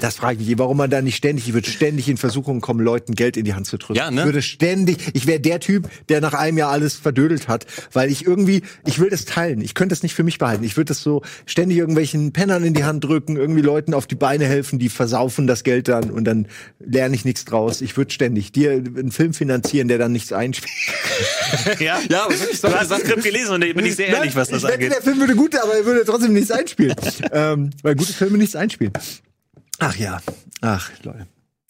Das frage ich mich, warum man da nicht ständig, ich würde ständig in Versuchung kommen, Leuten Geld in die Hand zu drücken. Ja, ne? Ich würde ständig, ich wäre der Typ, der nach einem Jahr alles verdödelt hat, weil ich irgendwie, ich will das teilen. Ich könnte das nicht für mich behalten. Ich würde das so ständig irgendwelchen Pennern in die Hand drücken, irgendwie Leuten auf die Beine helfen, die versaufen das Geld dann und dann lerne ich nichts draus. Ich würde ständig dir einen Film finanzieren, der dann nichts einspielt. ja, ja du hast das Skript gelesen und ich bin ich sehr ehrlich, was das ich angeht. Der Film würde gut, aber er würde trotzdem nichts einspielen. ähm, weil gute Filme nichts einspielen. Ach ja, ach Leute.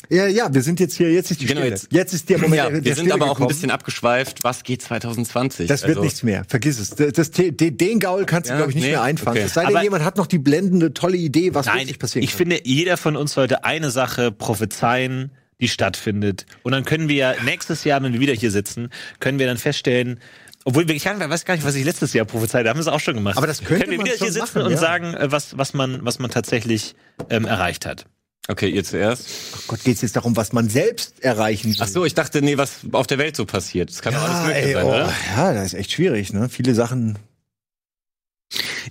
Ja, ja, wir sind jetzt hier, jetzt ist die genau, jetzt, jetzt ist der Moment. Ja, der, wir sind aber auch gekommen. ein bisschen abgeschweift. Was geht 2020? Das wird also, nichts mehr. Vergiss es. Das, das, den Gaul kannst du, ja, glaube ich, nicht nee, mehr einfangen. Okay. Es sei denn, aber jemand hat noch die blendende, tolle Idee, was nein, wirklich passieren Ich finde, jeder von uns sollte eine Sache prophezeien, die stattfindet. Und dann können wir ja nächstes Jahr, wenn wir wieder hier sitzen, können wir dann feststellen, obwohl ich weiß gar nicht, was ich letztes Jahr prophezeit habe. Haben wir es auch schon gemacht. Aber das könnte Können wir wieder hier sitzen machen, und ja. sagen, äh, was, was, man, was man tatsächlich ähm, erreicht hat. Okay, ihr zuerst. Ach Gott, geht's jetzt darum, was man selbst erreichen will? Ach so, ich dachte, nee, was auf der Welt so passiert. Das kann ja, alles möglich sein, oh, oder? Ja, das ist echt schwierig, ne? Viele Sachen.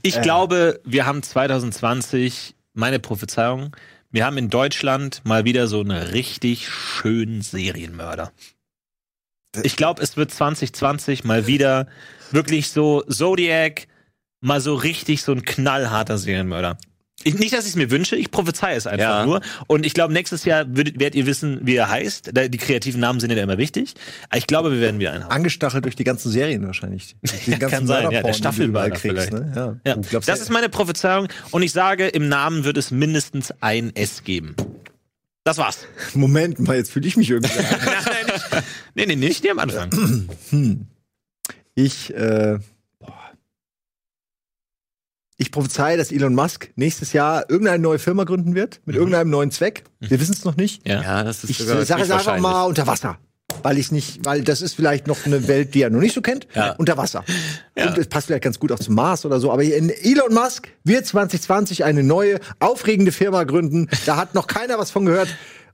Ich äh. glaube, wir haben 2020, meine Prophezeiung, wir haben in Deutschland mal wieder so einen richtig schönen Serienmörder. Ich glaube, es wird 2020 mal wieder wirklich so Zodiac, mal so richtig so ein knallharter Serienmörder. Ich, nicht, dass ich es mir wünsche, ich prophezeie es einfach ja. nur. Und ich glaube, nächstes Jahr würdet, werdet ihr wissen, wie er heißt. Die kreativen Namen sind ja immer wichtig. Ich glaube, wir werden wieder einen haben. Angestachelt durch die ganzen Serien wahrscheinlich. Die ganzen kann sein, ja, der Staffelmörder kriegst. Ne? Ja. ja. Das ist meine Prophezeiung. Und ich sage, im Namen wird es mindestens ein S geben. Das war's. Moment mal, jetzt fühle ich mich irgendwie. nein, nein, nicht. Nee, nee, nicht die am Anfang. Hm. Ich, äh, boah. Ich prophezeie, dass Elon Musk nächstes Jahr irgendeine neue Firma gründen wird, mit mhm. irgendeinem neuen Zweck. Wir mhm. wissen es noch nicht. Ja, ja das ist Ich sage es einfach mal unter Wasser weil ich nicht, weil das ist vielleicht noch eine Welt, die er noch nicht so kennt, ja. unter Wasser. Ja. Und es passt vielleicht ganz gut auch zum Mars oder so. Aber in Elon Musk wird 2020 eine neue, aufregende Firma gründen. Da hat noch keiner was von gehört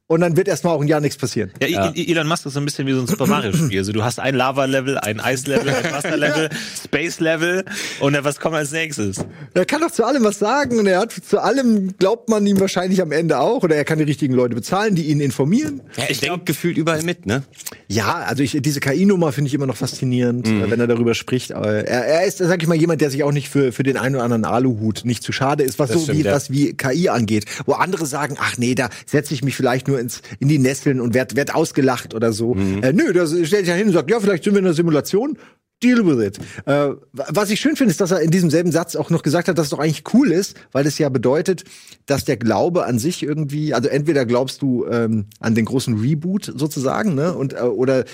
und dann wird erstmal auch ein Jahr nichts passieren. Ja, ja. Elon Musk ist so ein bisschen wie so ein Super Mario Spiel. Also du hast ein Lava Level, ein Eis Level, ein Wasser Level, ja. Space Level und dann was kommt als nächstes? Er kann doch zu allem was sagen und er hat zu allem glaubt man ihm wahrscheinlich am Ende auch oder er kann die richtigen Leute bezahlen, die ihn informieren. Ja, ich denke gefühlt überall mit, ne? Ja, also ich, diese KI-Nummer finde ich immer noch faszinierend, mhm. wenn er darüber spricht. Aber er, er ist, sag ich mal, jemand, der sich auch nicht für für den einen oder anderen Aluhut nicht zu schade ist, was das so stimmt, wie ja. was wie KI angeht, wo andere sagen, ach nee, da setze ich mich vielleicht nur ins in die Netz fesseln und werd, werd ausgelacht oder so. Mhm. Äh, nö, da stellt sich ja hin und sagt, ja, vielleicht sind wir in einer Simulation. Deal with it. Äh, was ich schön finde, ist, dass er in diesem selben Satz auch noch gesagt hat, dass es doch eigentlich cool ist, weil es ja bedeutet, dass der Glaube an sich irgendwie, also entweder glaubst du ähm, an den großen Reboot sozusagen, ne, und äh, oder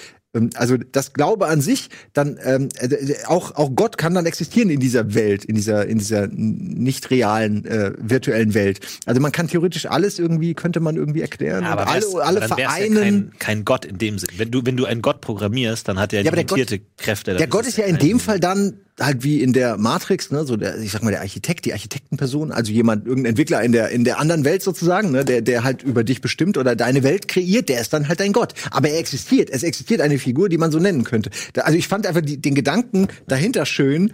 also das Glaube an sich, dann ähm, äh, auch auch Gott kann dann existieren in dieser Welt, in dieser in dieser nicht realen äh, virtuellen Welt. Also man kann theoretisch alles irgendwie könnte man irgendwie erklären. Ja, aber alle alle vereinen. Ja kein, kein, Gott in dem Sinn. Wenn du wenn du einen Gott programmierst, dann hat er ja, limitierte Gott, Kräfte. Der Gott ist ja in dem Fall dann halt wie in der Matrix, ne, so der, ich sag mal, der Architekt, die Architektenperson, also jemand, irgendein Entwickler in der, in der anderen Welt sozusagen, ne, der, der halt über dich bestimmt oder deine Welt kreiert, der ist dann halt dein Gott. Aber er existiert. Es existiert eine Figur, die man so nennen könnte. Da, also ich fand einfach die, den Gedanken dahinter schön,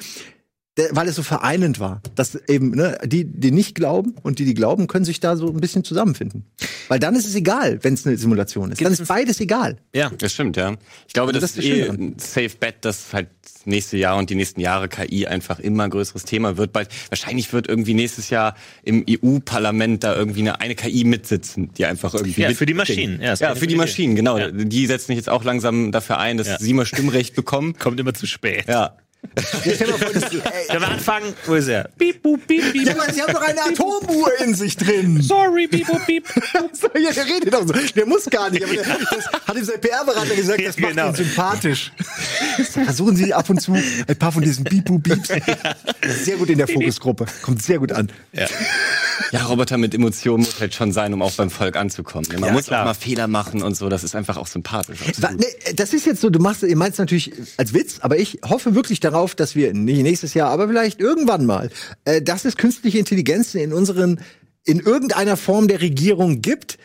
weil es so vereinend war, dass eben ne, die, die nicht glauben und die, die glauben, können sich da so ein bisschen zusammenfinden. Weil dann ist es egal, wenn es eine Simulation ist. Dann ist beides egal. Ja, das stimmt, ja. Ich glaube, also das, das, ist eh ein Safe Bet, dass halt nächste Jahr und die nächsten Jahre KI einfach immer ein größeres Thema wird. Bald, wahrscheinlich wird irgendwie nächstes Jahr im EU-Parlament da irgendwie eine, eine KI mitsitzen, die einfach irgendwie. Ja, für die Maschinen. Ja, ja für die Maschinen, genau. Ja. Die setzen sich jetzt auch langsam dafür ein, dass ja. sie mal Stimmrecht bekommen. Kommt immer zu spät. Ja. Können wir anfangen? Wo ist er? Piep, boop, piep, piep. Ja, aber sie haben doch eine Atomuhr in sich drin. Sorry, piep, boop, piep. ja, der redet doch so. Der muss gar nicht. Aber der, das hat ihm sein PR-Berater gesagt, das macht genau. ihn sympathisch. Versuchen Sie ab und zu ein paar von diesen Piep, boop, Pieps. Sehr gut in der Fokusgruppe. Kommt sehr gut an. Ja. Ja, Roboter mit Emotionen muss halt schon sein, um auch beim Volk anzukommen. Man ja, muss klar. auch mal Fehler machen und so. Das ist einfach auch sympathisch. Nee, das ist jetzt so, du machst, ihr meinst natürlich als Witz, aber ich hoffe wirklich darauf, dass wir nicht nächstes Jahr, aber vielleicht irgendwann mal, äh, dass es künstliche Intelligenzen in unseren, in irgendeiner Form der Regierung gibt,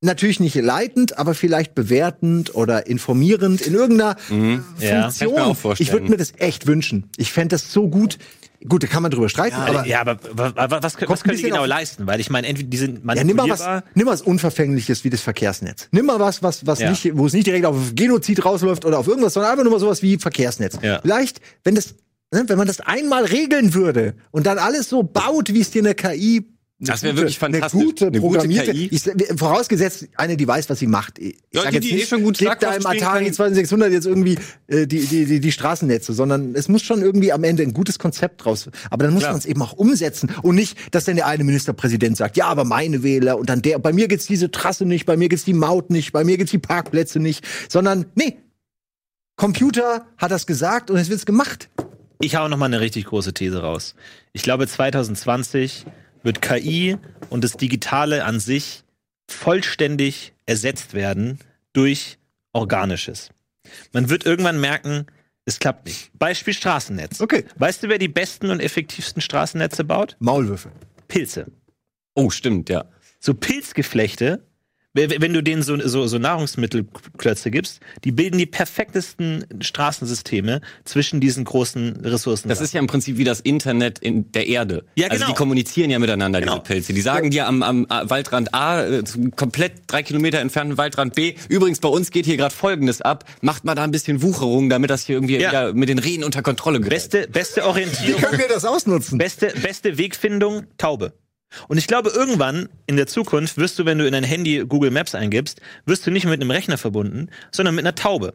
natürlich nicht leitend, aber vielleicht bewertend oder informierend in irgendeiner mhm. Funktion. Ja, ich, ich würde mir das echt wünschen. Ich fände das so gut. Gut, da kann man drüber streiten, ja, aber. Ja, aber was, was, können die genau leisten? Weil ich meine, entweder die sind manipulierbar. Ja, nimm mal was, nimm mal was Unverfängliches wie das Verkehrsnetz. Nimm mal was, was, was ja. nicht, wo es nicht direkt auf Genozid rausläuft oder auf irgendwas, sondern einfach nur mal sowas wie Verkehrsnetz. Ja. Vielleicht, wenn das, ne, wenn man das einmal regeln würde und dann alles so baut, wie es dir eine KI das wäre wirklich fantastisch. Eine gute, eine programmierte, gute KI. Ich, vorausgesetzt, eine, die weiß, was sie macht. Ich ja, die, die eh schon gut klebt da im Atari 2600 jetzt irgendwie äh, die, die, die, die Straßennetze, sondern es muss schon irgendwie am Ende ein gutes Konzept draus. Aber dann muss man es eben auch umsetzen und nicht, dass dann der eine Ministerpräsident sagt, ja, aber meine Wähler und dann der, bei mir gibt's diese Trasse nicht, bei mir gibt's die Maut nicht, bei mir gibt's die Parkplätze nicht, sondern nee, Computer hat das gesagt und es wird's gemacht. Ich hau noch mal eine richtig große These raus. Ich glaube 2020 wird KI und das Digitale an sich vollständig ersetzt werden durch Organisches. Man wird irgendwann merken, es klappt nicht. Beispiel Straßennetz. Okay. Weißt du, wer die besten und effektivsten Straßennetze baut? Maulwürfe. Pilze. Oh, stimmt, ja. So Pilzgeflechte wenn du denen so, so, so Nahrungsmittelklötze gibst, die bilden die perfektesten Straßensysteme zwischen diesen großen Ressourcen. Das ist ja im Prinzip wie das Internet in der Erde. Ja, also genau. Also die kommunizieren ja miteinander, genau. diese Pilze. Die sagen dir am, am Waldrand A, äh, komplett drei Kilometer entfernten Waldrand B, übrigens bei uns geht hier gerade Folgendes ab, macht mal da ein bisschen Wucherung, damit das hier irgendwie ja. mit den Rehen unter Kontrolle gerät. Beste, beste Orientierung. Wie können wir das ausnutzen? Beste, beste Wegfindung, Taube. Und ich glaube, irgendwann in der Zukunft wirst du, wenn du in dein Handy Google Maps eingibst, wirst du nicht mit einem Rechner verbunden, sondern mit einer Taube,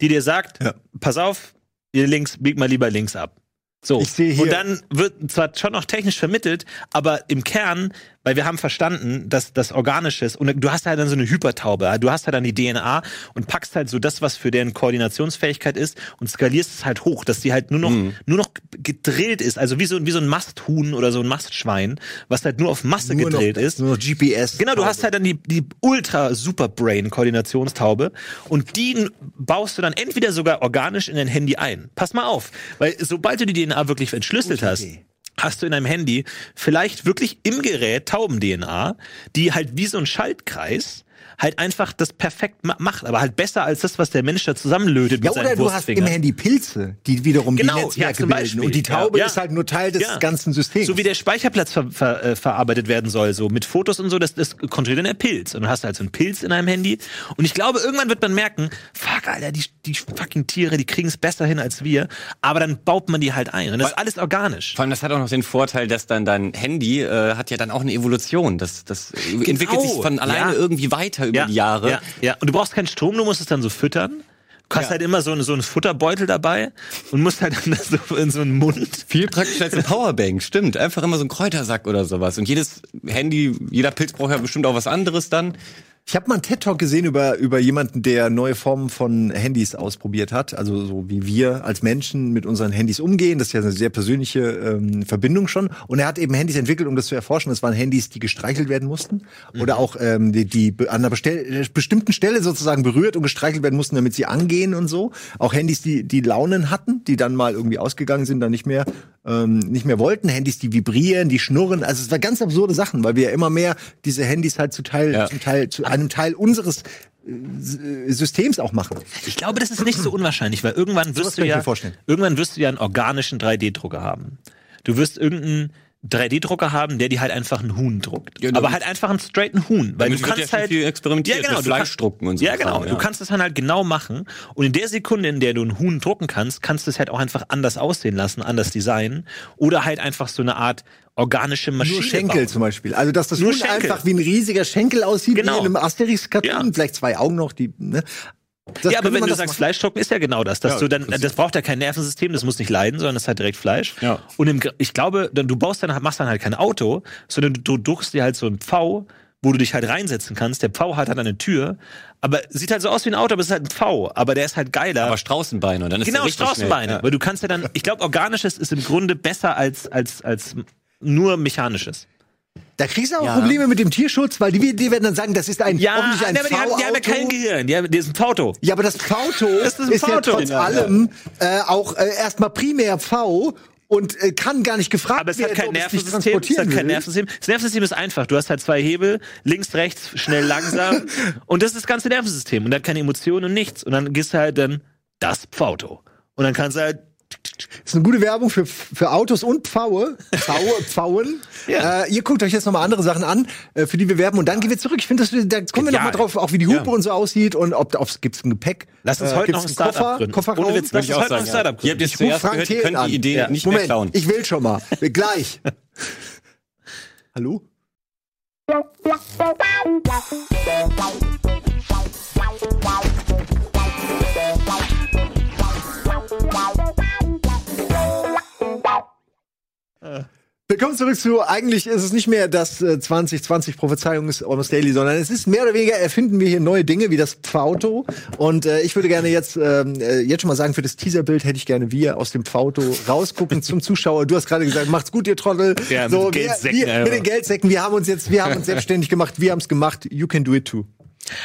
die dir sagt, ja. pass auf, ihr links, bieg mal lieber links ab. So. Ich sehe hier. Und dann wird zwar schon noch technisch vermittelt, aber im Kern weil wir haben verstanden, dass das Organisches und du hast halt dann so eine Hypertaube, du hast halt dann die DNA und packst halt so das, was für deren Koordinationsfähigkeit ist und skalierst es halt hoch, dass die halt nur noch mhm. nur noch gedrillt ist, also wie so wie so ein Masthuhn oder so ein Mastschwein, was halt nur auf Masse nur gedrillt noch, ist. Nur GPS. Genau, du hast halt dann die die Ultra Super Brain Koordinationstaube und die baust du dann entweder sogar organisch in dein Handy ein. Pass mal auf, weil sobald du die DNA wirklich entschlüsselt hast, hast du in deinem Handy vielleicht wirklich im Gerät Tauben-DNA, die halt wie so ein Schaltkreis halt einfach das perfekt macht, aber halt besser als das, was der Mensch da zusammenlötet ja, mit seinen oder du hast im Handy Pilze, die wiederum genau, die Netzwerke ja, bilden und die Taube ja. ist halt nur Teil des ja. ganzen Systems. So wie der Speicherplatz ver ver äh, verarbeitet werden soll, so mit Fotos und so, das, das kontrolliert dann der Pilz und du hast halt so einen Pilz in deinem Handy und ich glaube, irgendwann wird man merken, fuck, Alter, die, die fucking Tiere, die kriegen es besser hin als wir, aber dann baut man die halt ein und das Weil, ist alles organisch. Vor allem, das hat auch noch den Vorteil, dass dann dein Handy äh, hat ja dann auch eine Evolution, das, das genau. entwickelt sich von alleine irgendwie weiter über die Jahre. Ja. Ja, und du brauchst keinen Strom, du musst es dann so füttern. Du hast ja. halt immer so, so einen Futterbeutel dabei und musst halt dann so in so einen Mund. Viel praktischer als eine Powerbank, stimmt. Einfach immer so ein Kräutersack oder sowas. Und jedes Handy, jeder Pilz braucht ja bestimmt auch was anderes dann. Ich habe mal einen TED-Talk gesehen über, über jemanden, der neue Formen von Handys ausprobiert hat. Also so wie wir als Menschen mit unseren Handys umgehen. Das ist ja eine sehr persönliche ähm, Verbindung schon. Und er hat eben Handys entwickelt, um das zu erforschen. Das waren Handys, die gestreichelt werden mussten. Mhm. Oder auch ähm, die, die an einer bestimmten Stelle sozusagen berührt und gestreichelt werden mussten, damit sie angehen und so. Auch Handys, die, die Launen hatten, die dann mal irgendwie ausgegangen sind, dann nicht mehr ähm, nicht mehr wollten, Handys, die vibrieren, die schnurren. Also es war ganz absurde Sachen, weil wir ja immer mehr diese Handys halt zu Teil, ja. zum Teil zu einem Teil unseres äh, Systems auch machen. Ich glaube, das ist nicht so unwahrscheinlich, weil irgendwann wirst so du ja irgendwann wirst du ja einen organischen 3D-Drucker haben. Du wirst irgendeinen 3D-Drucker haben, der die halt einfach ein Huhn druckt. Ja, aber halt einfach einen straighten Huhn. Weil du kannst ja halt. Viel experimentiert, ja, genau, Fleisch drucken und so. Ja, genau. Ja. Du kannst das dann halt genau machen. Und in der Sekunde, in der du ein Huhn drucken kannst, kannst du es halt auch einfach anders aussehen lassen, anders designen. Oder halt einfach so eine Art organische Maschine. Nur Schenkel bauen. zum Beispiel. Also, dass das Nur Huhn Schenkel. einfach wie ein riesiger Schenkel aussieht, genau. wie in einem Asterix-Cartoon. Ja. Vielleicht zwei Augen noch, die, ne? Das ja, aber wenn du sagst, machen? Fleisch trocken ist ja genau das, dass ja, du dann, das braucht ja kein Nervensystem, das muss nicht leiden, sondern das ist halt direkt Fleisch. Ja. Und im, ich glaube, du baust dann, machst dann halt kein Auto, sondern du, du druckst dir halt so ein Pfau, wo du dich halt reinsetzen kannst. Der Pfau hat halt eine Tür, aber sieht halt so aus wie ein Auto, aber es ist halt ein Pfau, aber der ist halt geiler. Aber Straußenbeine und dann ist genau Straußenbeine, ja. weil du kannst ja dann, ich glaube, organisches ist im Grunde besser als als als nur mechanisches. Da kriegst du auch ja. Probleme mit dem Tierschutz, weil die, die werden dann sagen, das ist ein ja, ein nee, aber die haben, die haben ja kein Gehirn, die haben, die ist ein Auto. Ja, aber das Auto ist, ist ja trotz allem äh, auch äh, erstmal primär V und äh, kann gar nicht gefragt werden. Aber es hat kein Nervensystem. Es hat kein Nervensystem. Das Nervensystem ist einfach. Du hast halt zwei Hebel, links, rechts, schnell, langsam. und das ist das ganze Nervensystem. Und dann keine Emotionen und nichts. Und dann gehst du halt dann das Pfauto. Und dann kannst du halt das ist eine gute Werbung für, für Autos und Pfaue. Pfaue, Pfauen. ja. äh, ihr guckt euch jetzt nochmal andere Sachen an, äh, für die wir werben. Und dann gehen wir zurück. Ich finde, da kommen wir nochmal drauf, auch wie die Hupe ja. und so aussieht und ob, gibt es ein Gepäck. Lass uns äh, heute noch ein Startup Koffer, gründen. Kofferraum. Ohne Witz, lass uns heute noch ein Startup gründen. Ihr habt jetzt zuerst gehört, ihr könnt die Idee ja. nicht Moment, mehr klauen. ich will schon mal. Gleich. Hallo? Willkommen zurück zu, eigentlich ist es nicht mehr das äh, 2020 Prophezeiung ist Almost Daily, sondern es ist mehr oder weniger, erfinden wir hier neue Dinge wie das Pfauto. Und äh, ich würde gerne jetzt, ähm, äh, jetzt schon mal sagen, für das Teaserbild hätte ich gerne wir aus dem Pfauto rausgucken zum Zuschauer. Du hast gerade gesagt, macht's gut, ihr Trottel. Ja, so, mit, wir, Geldsäcken, wir, mit den Geldsäcken, wir haben uns jetzt, wir haben uns selbstständig gemacht, wir haben es gemacht, you can do it too.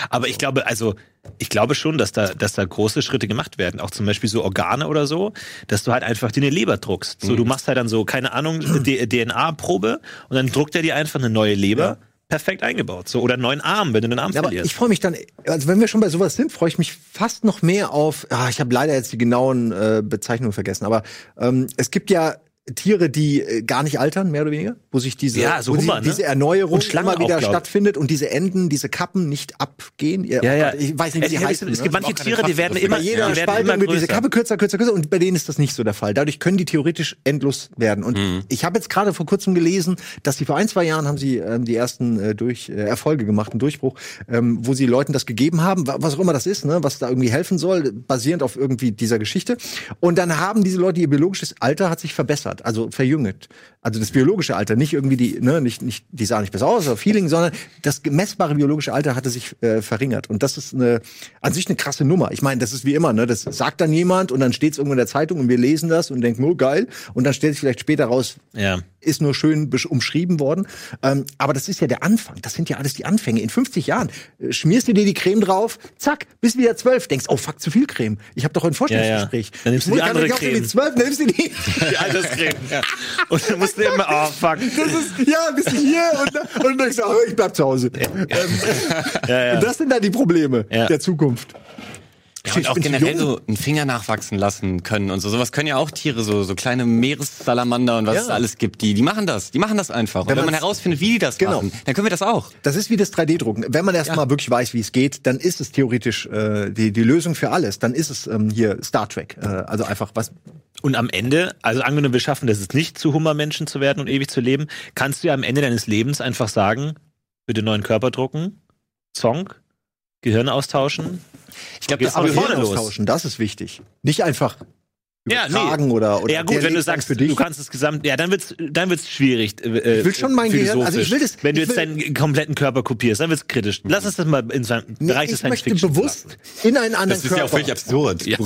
Aber ich glaube, also ich glaube schon, dass da, dass da große Schritte gemacht werden. Auch zum Beispiel so Organe oder so, dass du halt einfach dir eine Leber druckst. So, mhm. du machst halt dann so, keine Ahnung, DNA-Probe und dann druckt er dir einfach eine neue Leber. Ja. Perfekt eingebaut, so oder einen neuen Arm, wenn du den Arm ja, verlierst. Aber ich freue mich dann, also wenn wir schon bei sowas sind, freue ich mich fast noch mehr auf. Ah, ich habe leider jetzt die genauen äh, Bezeichnungen vergessen, aber ähm, es gibt ja Tiere, die äh, gar nicht altern, mehr oder weniger, wo sich diese, ja, so Hummer, sie, ne? diese Erneuerung immer wieder stattfindet und diese Enden, diese Kappen nicht abgehen. Ja, ja. Ich weiß nicht, wie sie heißen. Es gibt ne? manche Tiere, die werden immer, bei jeder die Spaltung wird diese Kappe kürzer, kürzer, kürzer und bei denen ist das nicht so der Fall. Dadurch können die theoretisch endlos werden. Und mhm. ich habe jetzt gerade vor kurzem gelesen, dass sie vor ein, zwei Jahren haben sie ähm, die ersten äh, durch äh, Erfolge gemacht, einen Durchbruch, ähm, wo sie Leuten das gegeben haben, was auch immer das ist, ne, was da irgendwie helfen soll, basierend auf irgendwie dieser Geschichte. Und dann haben diese Leute ihr biologisches Alter hat sich verbessert, also verjüngt. Also das biologische Alter, nicht irgendwie die, ne, nicht, nicht, die sah nicht besser aus oder Feeling, sondern das messbare biologische Alter hatte sich äh, verringert. Und das ist eine, an sich eine krasse Nummer. Ich meine, das ist wie immer, ne, das sagt dann jemand und dann steht es irgendwo in der Zeitung und wir lesen das und denken, oh geil. Und dann stellt sich vielleicht später raus, ja. Ist nur schön umschrieben worden. Ähm, aber das ist ja der Anfang. Das sind ja alles die Anfänge. In 50 Jahren äh, schmierst du dir die Creme drauf, zack, bis wieder zwölf. Denkst, oh fuck, zu viel Creme. Ich habe doch ein Vorstellungsgespräch. Ja, ja. Dann nimmst du die andere Creme. Die 12, nimmst du die. die Alterscreme. ja. Und dann musst du immer, oh fuck. Das ist, ja, bist du hier und, und denkst, oh, ich bleib zu Hause. Ähm, ja, ja. Und das sind dann die Probleme der Zukunft. Ja, und auch generell so einen Finger nachwachsen lassen können und so. Sowas können ja auch Tiere, so, so kleine Meeressalamander und was ja. es alles gibt. Die, die machen das. Die machen das einfach. Und wenn, wenn man herausfindet, wie die das genau. machen, dann können wir das auch. Das ist wie das 3D-Drucken. Wenn man erstmal ja. wirklich weiß, wie es geht, dann ist es theoretisch äh, die, die Lösung für alles. Dann ist es ähm, hier Star Trek. Äh, also einfach was und am Ende, also angenommen, wir schaffen es nicht, zu Hummermenschen zu werden und ewig zu leben, kannst du ja am Ende deines Lebens einfach sagen, bitte neuen Körper drucken, Song, Gehirn austauschen. Ich glaube, das vorne austauschen, das ist wichtig. Nicht einfach ja, nee. oder, oder Ja gut, wenn du sagst, für dich. du kannst es gesamt, ja, dann wird's dann wird's schwierig. Äh, ich will schon mein Gehirn, also ich will das, wenn du jetzt deinen kompletten Körper kopierst, dann wird's kritisch. Lass uns das mal in seinem Bereich des Science Fiction. Ich möchte bewusst in einen anderen Körper. Das ist ja auch völlig absurd. Ja.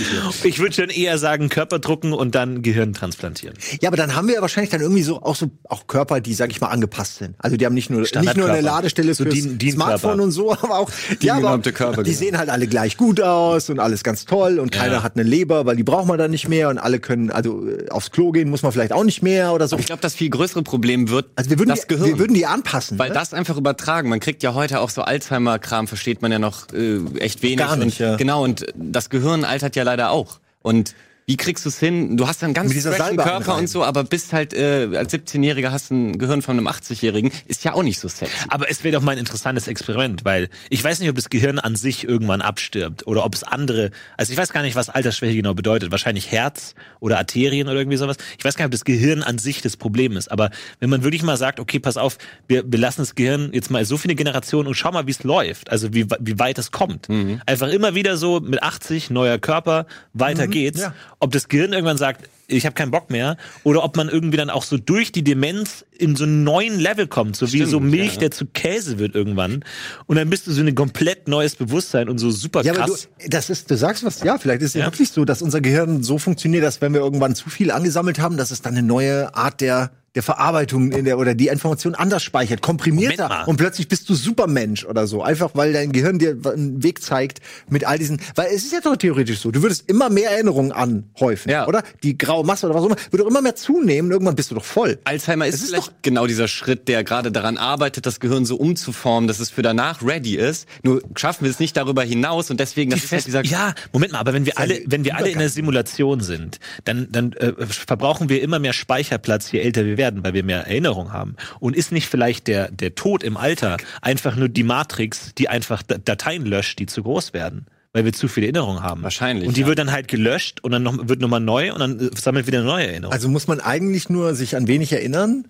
ich würde schon eher sagen Körper drucken und dann Gehirn transplantieren. Ja, aber dann haben wir ja wahrscheinlich dann irgendwie so auch so auch Körper, die sag ich mal angepasst sind. Also die haben nicht nur nicht nur eine Ladestelle so für Smartphone und so, aber auch die, ja, aber Körper, die sehen halt alle gleich gut aus und alles ganz toll und keiner hat eine Leber, weil die braucht man dann nicht mehr und alle können, also äh, aufs Klo gehen muss man vielleicht auch nicht mehr oder so. Ich glaube, das viel größere Problem wird also wir würden das die, Gehirn. Wir würden die anpassen. Weil ne? das einfach übertragen. Man kriegt ja heute auch so Alzheimer-Kram, versteht man ja noch äh, echt wenig. Gar nicht, und, ja. Genau, und das Gehirn altert ja leider auch. Und wie kriegst du es hin? Du hast einen ganz freshen Körper und so, aber bist halt äh, als 17-Jähriger hast ein Gehirn von einem 80-Jährigen. Ist ja auch nicht so sexy. Aber es wäre doch mal ein interessantes Experiment, weil ich weiß nicht, ob das Gehirn an sich irgendwann abstirbt oder ob es andere, also ich weiß gar nicht, was Altersschwäche genau bedeutet. Wahrscheinlich Herz oder Arterien oder irgendwie sowas. Ich weiß gar nicht, ob das Gehirn an sich das Problem ist. Aber wenn man wirklich mal sagt, okay, pass auf, wir, wir lassen das Gehirn jetzt mal so viele Generationen und schau mal, wie es läuft. Also wie, wie weit es kommt. Mhm. Einfach immer wieder so mit 80, neuer Körper, weiter mhm, geht's. Ja ob das Gehirn irgendwann sagt, ich habe keinen Bock mehr, oder ob man irgendwie dann auch so durch die Demenz in so einen neuen Level kommt, so Stimmt, wie so Milch, ja. der zu Käse wird irgendwann. Und dann bist du so ein komplett neues Bewusstsein und so super krass. Ja, aber du, das ist, du sagst was, ja, vielleicht ist es ja. wirklich so, dass unser Gehirn so funktioniert, dass wenn wir irgendwann zu viel angesammelt haben, dass es dann eine neue Art der der Verarbeitung in der oder die Information anders speichert, komprimierter und plötzlich bist du Supermensch oder so, einfach weil dein Gehirn dir einen Weg zeigt mit all diesen, weil es ist ja doch theoretisch so, du würdest immer mehr Erinnerungen anhäufen, ja. oder? Die graue Masse oder was auch immer, würde doch immer mehr zunehmen, irgendwann bist du doch voll. Alzheimer ist, ist vielleicht doch genau dieser Schritt, der gerade daran arbeitet, das Gehirn so umzuformen, dass es für danach ready ist. Nur schaffen wir es nicht darüber hinaus und deswegen das ist halt dieser Ja, Moment mal, aber wenn wir alle wenn wir alle in der Simulation sind, dann dann äh, verbrauchen wir immer mehr Speicherplatz, je älter wir werden werden, weil wir mehr Erinnerung haben? Und ist nicht vielleicht der, der Tod im Alter einfach nur die Matrix, die einfach Dateien löscht, die zu groß werden? Weil wir zu viele Erinnerungen haben. Wahrscheinlich. Und die ja. wird dann halt gelöscht und dann noch, wird nochmal neu und dann sammelt wieder neue Erinnerungen. Also muss man eigentlich nur sich an wenig erinnern?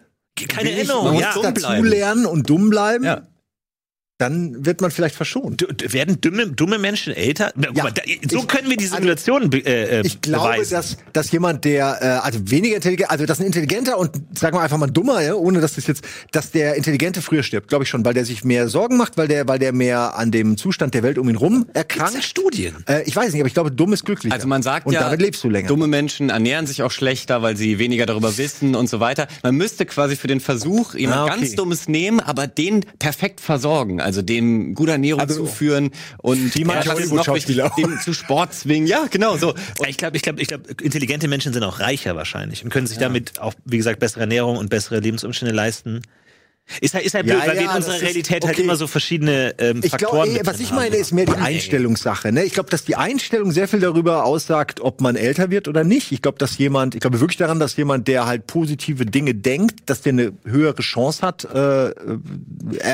Keine Erinnerung, man ja. Muss dazu lernen und dumm bleiben. Ja dann wird man vielleicht verschont. D werden dumme, dumme Menschen älter? Ja, mal, da, so ich, können wir die Situation also, äh, Ich glaube, beweisen. dass, dass jemand, der äh, also weniger intelligent, also dass ein intelligenter und sagen wir einfach mal dummer, ja, ohne dass das jetzt, dass der Intelligente früher stirbt, glaube ich schon, weil der sich mehr Sorgen macht, weil der, weil der mehr an dem Zustand der Welt um ihn rum erkrankt. Gibt's Studien? Äh, ich weiß nicht, aber ich glaube, dumm ist glücklich. Also man sagt und ja, damit lebst du länger. dumme Menschen ernähren sich auch schlechter, weil sie weniger darüber wissen und so weiter. Man müsste quasi für den Versuch jemand ah, okay. ganz Dummes nehmen, aber den perfekt versorgen, also dem gut guter Ernährung also, zuführen und die man noch den zu Sport zwingen. Ja, genau so. Und ich glaube, ich glaube, ich glaube, intelligente Menschen sind auch reicher wahrscheinlich und können sich ja. damit auch, wie gesagt, bessere Ernährung und bessere Lebensumstände leisten. Ist halt, ist halt blöd, ja, weil ja, wir in unserer Realität halt okay. halt immer so verschiedene ähm, ich Faktoren glaub, Was ich meine, ist mehr die Einstellungssache. Ne? Ich glaube, dass die Einstellung sehr viel darüber aussagt, ob man älter wird oder nicht. Ich glaube, dass jemand, ich glaube wirklich daran, dass jemand, der halt positive Dinge denkt, dass der eine höhere Chance hat, äh, äh,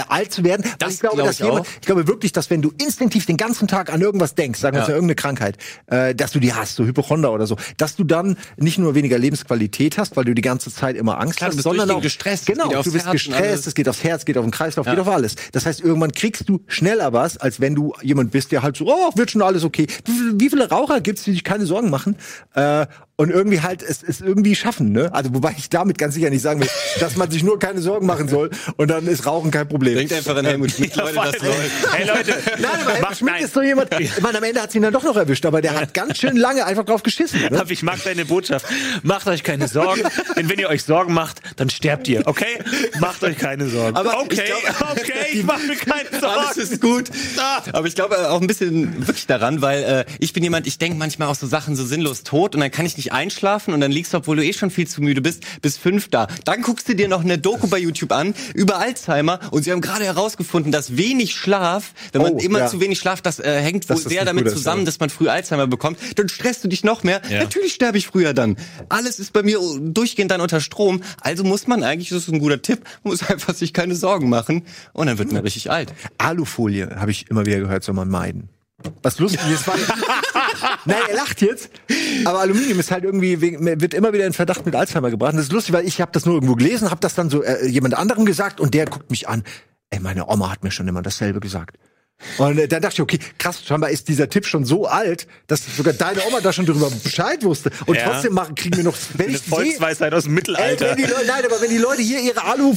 alt zu werden. Das ich glaube, glaub dass ich jemand, ich glaube wirklich, dass wenn du instinktiv den ganzen Tag an irgendwas denkst, sagen wir ja. mal irgendeine Krankheit, äh, dass du die hast, so Hypochonder oder so, dass du dann nicht nur weniger Lebensqualität hast, weil du die ganze Zeit immer Angst Klar, hast, sondern auch gestresst. Genau, du bist gestresst es geht aufs Herz, geht auf den Kreislauf, ja. geht auf alles. Das heißt, irgendwann kriegst du schneller was, als wenn du jemand bist, der halt so, oh, wird schon alles okay. Wie viele Raucher gibt's, die sich keine Sorgen machen? Äh, und irgendwie halt es, es irgendwie schaffen, ne? Also wobei ich damit ganz sicher nicht sagen will, dass man sich nur keine Sorgen machen soll und dann ist Rauchen kein Problem. Denkt einfach an Helmut Schmidt, Leute, das soll. Hey Leute, nein, aber Helmut Schmidt nein. ist so jemand, ich meine, am Ende hat sie ihn dann doch noch erwischt, aber der hat ganz schön lange einfach drauf geschissen. Ne? Aber ich mag deine Botschaft. Macht euch keine Sorgen, denn wenn ihr euch Sorgen macht, dann sterbt ihr, okay? Macht euch keine Sorgen. Aber okay, ich glaub, okay, ich mach mir keine Sorgen. Alles ist gut. Aber ich glaube auch ein bisschen wirklich daran, weil äh, ich bin jemand, ich denke manchmal auch so Sachen so sinnlos tot und dann kann ich nicht einschlafen und dann liegst du, obwohl du eh schon viel zu müde bist, bis fünf da. Dann guckst du dir noch eine Doku bei YouTube an über Alzheimer und sie haben gerade herausgefunden, dass wenig Schlaf, wenn man oh, immer ja. zu wenig schlaft, das äh, hängt wohl sehr damit zusammen, dass man früh Alzheimer bekommt. Dann stresst du dich noch mehr. Ja. Natürlich sterbe ich früher dann. Alles ist bei mir durchgehend dann unter Strom. Also muss man eigentlich, das ist ein guter Tipp, muss einfach sich keine Sorgen machen und dann wird man richtig alt. Alufolie habe ich immer wieder gehört, soll man meiden. Was lustig ist, weil. Nein, er lacht jetzt. Aber Aluminium ist halt irgendwie, wird immer wieder in Verdacht mit Alzheimer gebracht. Und das ist lustig, weil ich habe das nur irgendwo gelesen, habe das dann so äh, jemand anderem gesagt und der guckt mich an. Ey, meine Oma hat mir schon immer dasselbe gesagt. Und äh, dann dachte ich, okay, krass, scheinbar ist dieser Tipp schon so alt, dass sogar deine Oma da schon darüber Bescheid wusste. Und ja. trotzdem machen, kriegen wir noch, wenn Eine ich Volksweisheit aus dem Mittelalter. Ey, Leute, nein, aber wenn die Leute hier ihre Alu,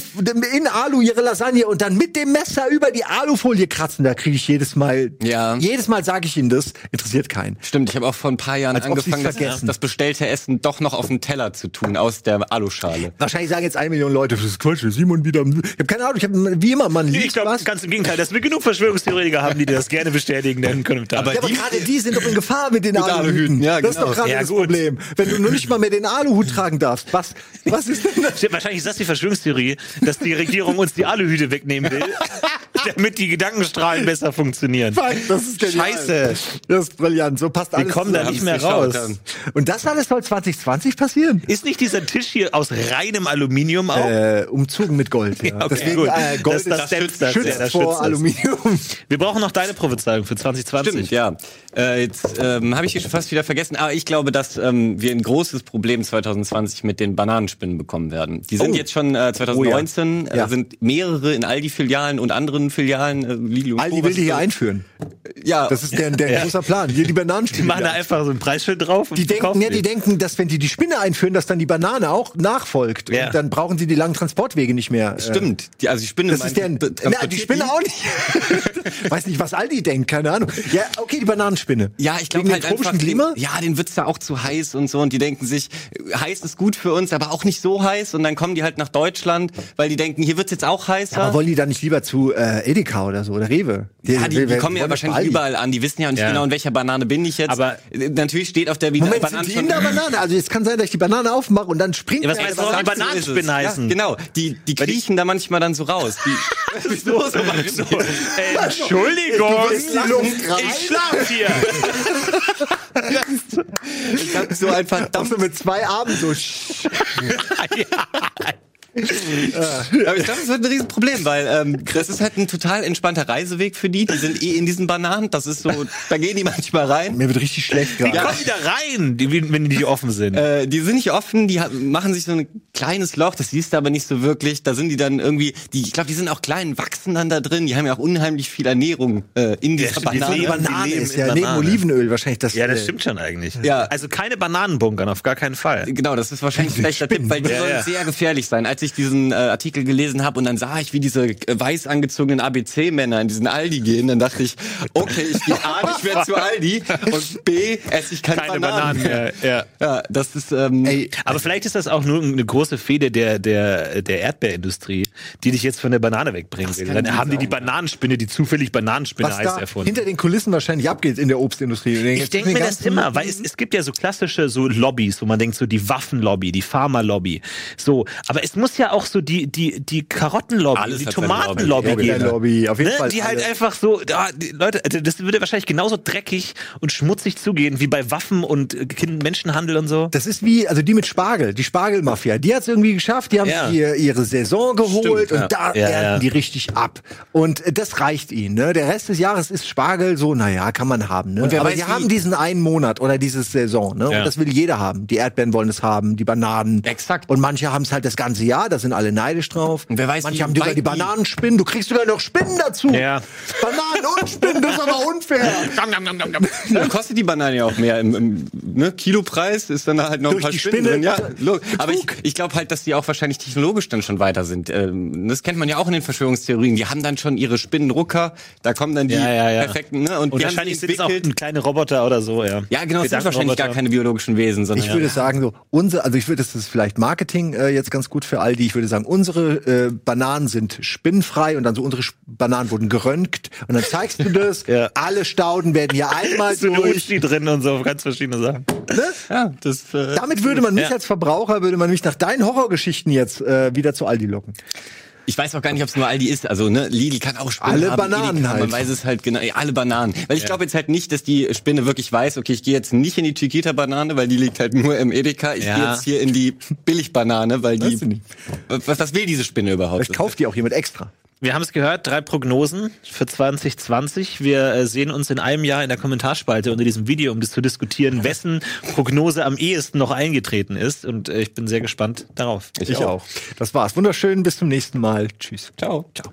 in Alu ihre Lasagne und dann mit dem Messer über die Alufolie kratzen, da kriege ich jedes Mal, ja. jedes Mal sage ich ihnen das, interessiert keinen. Stimmt, ich habe auch vor ein paar Jahren Als angefangen, das, das, bestellte Essen doch noch auf den Teller zu tun, aus der Aluschale. Wahrscheinlich sagen jetzt eine Million Leute, das ist Quatsch, Simon wieder, ich habe keine Ahnung, ich habe wie immer, man liest ich glaub, was. ganz im Gegenteil, dass wir genug Verschwörungstheoretiker haben, die das gerne bestätigen den Kommentaren. Aber, ja, aber gerade die sind doch in Gefahr mit den mit Aluhüten. Ja, genau. Das ist doch genau. gerade ja, das. Problem. Wenn du nur nicht mal mehr den Aluhut tragen darfst, was, was ist denn das? Wahrscheinlich ist das die Verschwörungstheorie, dass die Regierung uns die Aluhüte wegnehmen will. damit die Gedankenstrahlen besser funktionieren. Fuck, das ist genial. Scheiße. Das ist brillant. So passt alles. Wir kommen da nicht mehr raus. Und das alles soll 2020 passieren? Ist nicht dieser Tisch hier aus reinem Aluminium auch? Äh, umzogen mit Gold. Ja. okay, Deswegen, gut. Äh, Gold das, das, das schützt, das, schützt das vor Aluminium. Wir brauchen noch deine Prophezeiung für 2020. Stimmt, ja. Äh, jetzt ähm, habe ich hier schon fast wieder vergessen, aber ich glaube, dass ähm, wir ein großes Problem 2020 mit den Bananenspinnen bekommen werden. Die sind oh. jetzt schon äh, 2019, oh, ja. äh, sind mehrere in Aldi-Filialen und anderen Filialen. Äh, Lidl Aldi will die hier einführen. Ja. Das ist der, der ja. großer Plan. Hier die Bananenspinnen. Die machen da einfach so ein Preisschild drauf. die denken, ja, die denken, dass wenn die die Spinne einführen, dass dann die Banane auch nachfolgt. Ja. Und dann brauchen sie die langen Transportwege nicht mehr. Äh. Stimmt. Die, also die Spinne. Das ist der, na, die Spinne auch nicht. Weiß nicht, was Aldi denkt, keine Ahnung. Ja, okay, die Bananenspinne. Ja, ich glaube halt einfach, Klima? Den, ja, den wird's da auch zu heiß und so und die denken sich, heiß ist gut für uns, aber auch nicht so heiß und dann kommen die halt nach Deutschland, weil die denken, hier wird's jetzt auch heißer. Aber wollen die dann nicht lieber zu äh, Edeka oder so oder Rewe? Die, ja, die, die kommen ja wahrscheinlich überall an, die wissen ja nicht ja. genau, in welcher Banane bin ich jetzt. Aber natürlich steht auf der Moment, Banane sind die in der Banane, also es kann sein, dass ich die Banane aufmache und dann springt ja, was heißt, die Bananenspinnen heißen? Ja, genau, die die kriechen da manchmal dann so raus. Die, so, so, so. Entschuldigung, ich schlaf hier. ich hab so ein verdammt mit zwei Armen so. ja. Aber ich glaube, das wird ein Riesenproblem, weil ähm, das ist halt ein total entspannter Reiseweg für die. Die sind eh in diesen Bananen. Das ist so, da gehen die manchmal rein. Mir wird richtig schlecht gerade. Wie kommen die da rein, die, wenn die nicht offen sind? Äh, die sind nicht offen, die machen sich so ein kleines Loch, das siehst du aber nicht so wirklich. Da sind die dann irgendwie, die, ich glaube, die sind auch klein, wachsen dann da drin. Die haben ja auch unheimlich viel Ernährung äh, in dieser ja, Banane. Die Banane ist ja neben Olivenöl wahrscheinlich das. Ja, das stimmt schon eigentlich. Ja. Also keine Bananenbunkern, auf gar keinen Fall. Genau, das ist wahrscheinlich ein schlechter Tipp, weil die ja, sollen ja. sehr gefährlich sein. Als ich diesen äh, Artikel gelesen habe und dann sah ich, wie diese äh, weiß angezogenen ABC-Männer in diesen Aldi gehen, dann dachte ich, okay, ich gehe A nicht mehr zu Aldi und B esse ich keine, keine Bananen, Bananen mehr. Ja. ja, das ist. Ähm, Ey, aber vielleicht ist das auch nur eine große Fehde der der der Erdbeerindustrie, die dich jetzt von der Banane wegbringen will. Dann haben die die Bananenspinne, die zufällig Bananenspinne Was heißt, erfunden. Hinter den Kulissen wahrscheinlich abgeht in der Obstindustrie. Ich denke mir das immer, weil es, es gibt ja so klassische so Lobbys, wo man denkt so die Waffenlobby, die Pharmalobby, so. Aber es muss ja auch so die die die Karottenlobby, Alles die Tomatenlobby Lobby. geben. Lobby, auf jeden ne? Fall. Die halt einfach so, ja, die Leute, also das würde wahrscheinlich genauso dreckig und schmutzig zugehen wie bei Waffen und Menschenhandel und so. Das ist wie, also die mit Spargel, die Spargelmafia, die hat es irgendwie geschafft, die haben ja. ihr, ihre Saison geholt Stimmt, und ja. da ja, ernten die richtig ab. Und das reicht ihnen. Ne? Der Rest des Jahres ist Spargel so, naja, kann man haben. Ne? Aber weiß, die haben diesen einen Monat oder diese Saison. Ne? Und das will jeder haben. Die Erdbeeren wollen es haben, die Bananen. Exakt. Und manche haben es halt das ganze Jahr, da sind alle neidisch drauf. Und wer weiß, manche haben sogar die Bananenspinnen. Du kriegst sogar noch Spinnen dazu. Ja. Bananen und Spinnen, das ist aber unfair. dann kostet die Banane ja auch mehr. Im, im ne, Kilopreis ist dann halt noch Durch ein paar Spinnen Spinne. drin. Ja, aber ich, ich glaube halt, dass die auch wahrscheinlich technologisch dann schon weiter sind. Ähm, das kennt man ja auch in den Verschwörungstheorien. Die haben dann schon ihre Spinnenrucker, da kommen dann die ja, ja, ja. perfekten. Ne? Und, und wahrscheinlich sind es auch kleine Roboter oder so. Ja, ja genau, es sind wahrscheinlich gar keine biologischen Wesen. Sondern ich würde sagen so, unser, also ich würde, das ist vielleicht Marketing äh, jetzt ganz gut für Aldi. Ich würde sagen, unsere äh, Bananen sind spinnenfrei und dann so unsere Bananen wurden geröntgt und dann zeigst du das. ja. Alle Stauden werden hier einmal so durch. Eine drin und so ganz verschiedene Sachen. Ne? Ja, das, äh, Damit würde man mich ja. als Verbraucher würde man mich nach deinen Horrorgeschichten jetzt äh, wieder zu Aldi locken. Ich weiß auch gar nicht, ob es nur Aldi ist. Also ne, Lidl kann auch Spinnen alle haben, Bananen Edeka, halt. Man weiß es halt genau. Ja, alle Bananen. Weil ich ja. glaube jetzt halt nicht, dass die Spinne wirklich weiß, okay, ich gehe jetzt nicht in die Chiquita-Banane, weil die liegt halt nur im Edeka. Ich ja. gehe jetzt hier in die Billigbanane, weil die. Was, was will diese Spinne überhaupt? Vielleicht kauft die auch jemand extra. Wir haben es gehört, drei Prognosen für 2020. Wir äh, sehen uns in einem Jahr in der Kommentarspalte unter diesem Video, um das zu diskutieren, wessen Prognose am ehesten noch eingetreten ist. Und äh, ich bin sehr gespannt darauf. Ich, ich auch. auch. Das war's. Wunderschön. Bis zum nächsten Mal. Tschüss. Ciao. Ciao.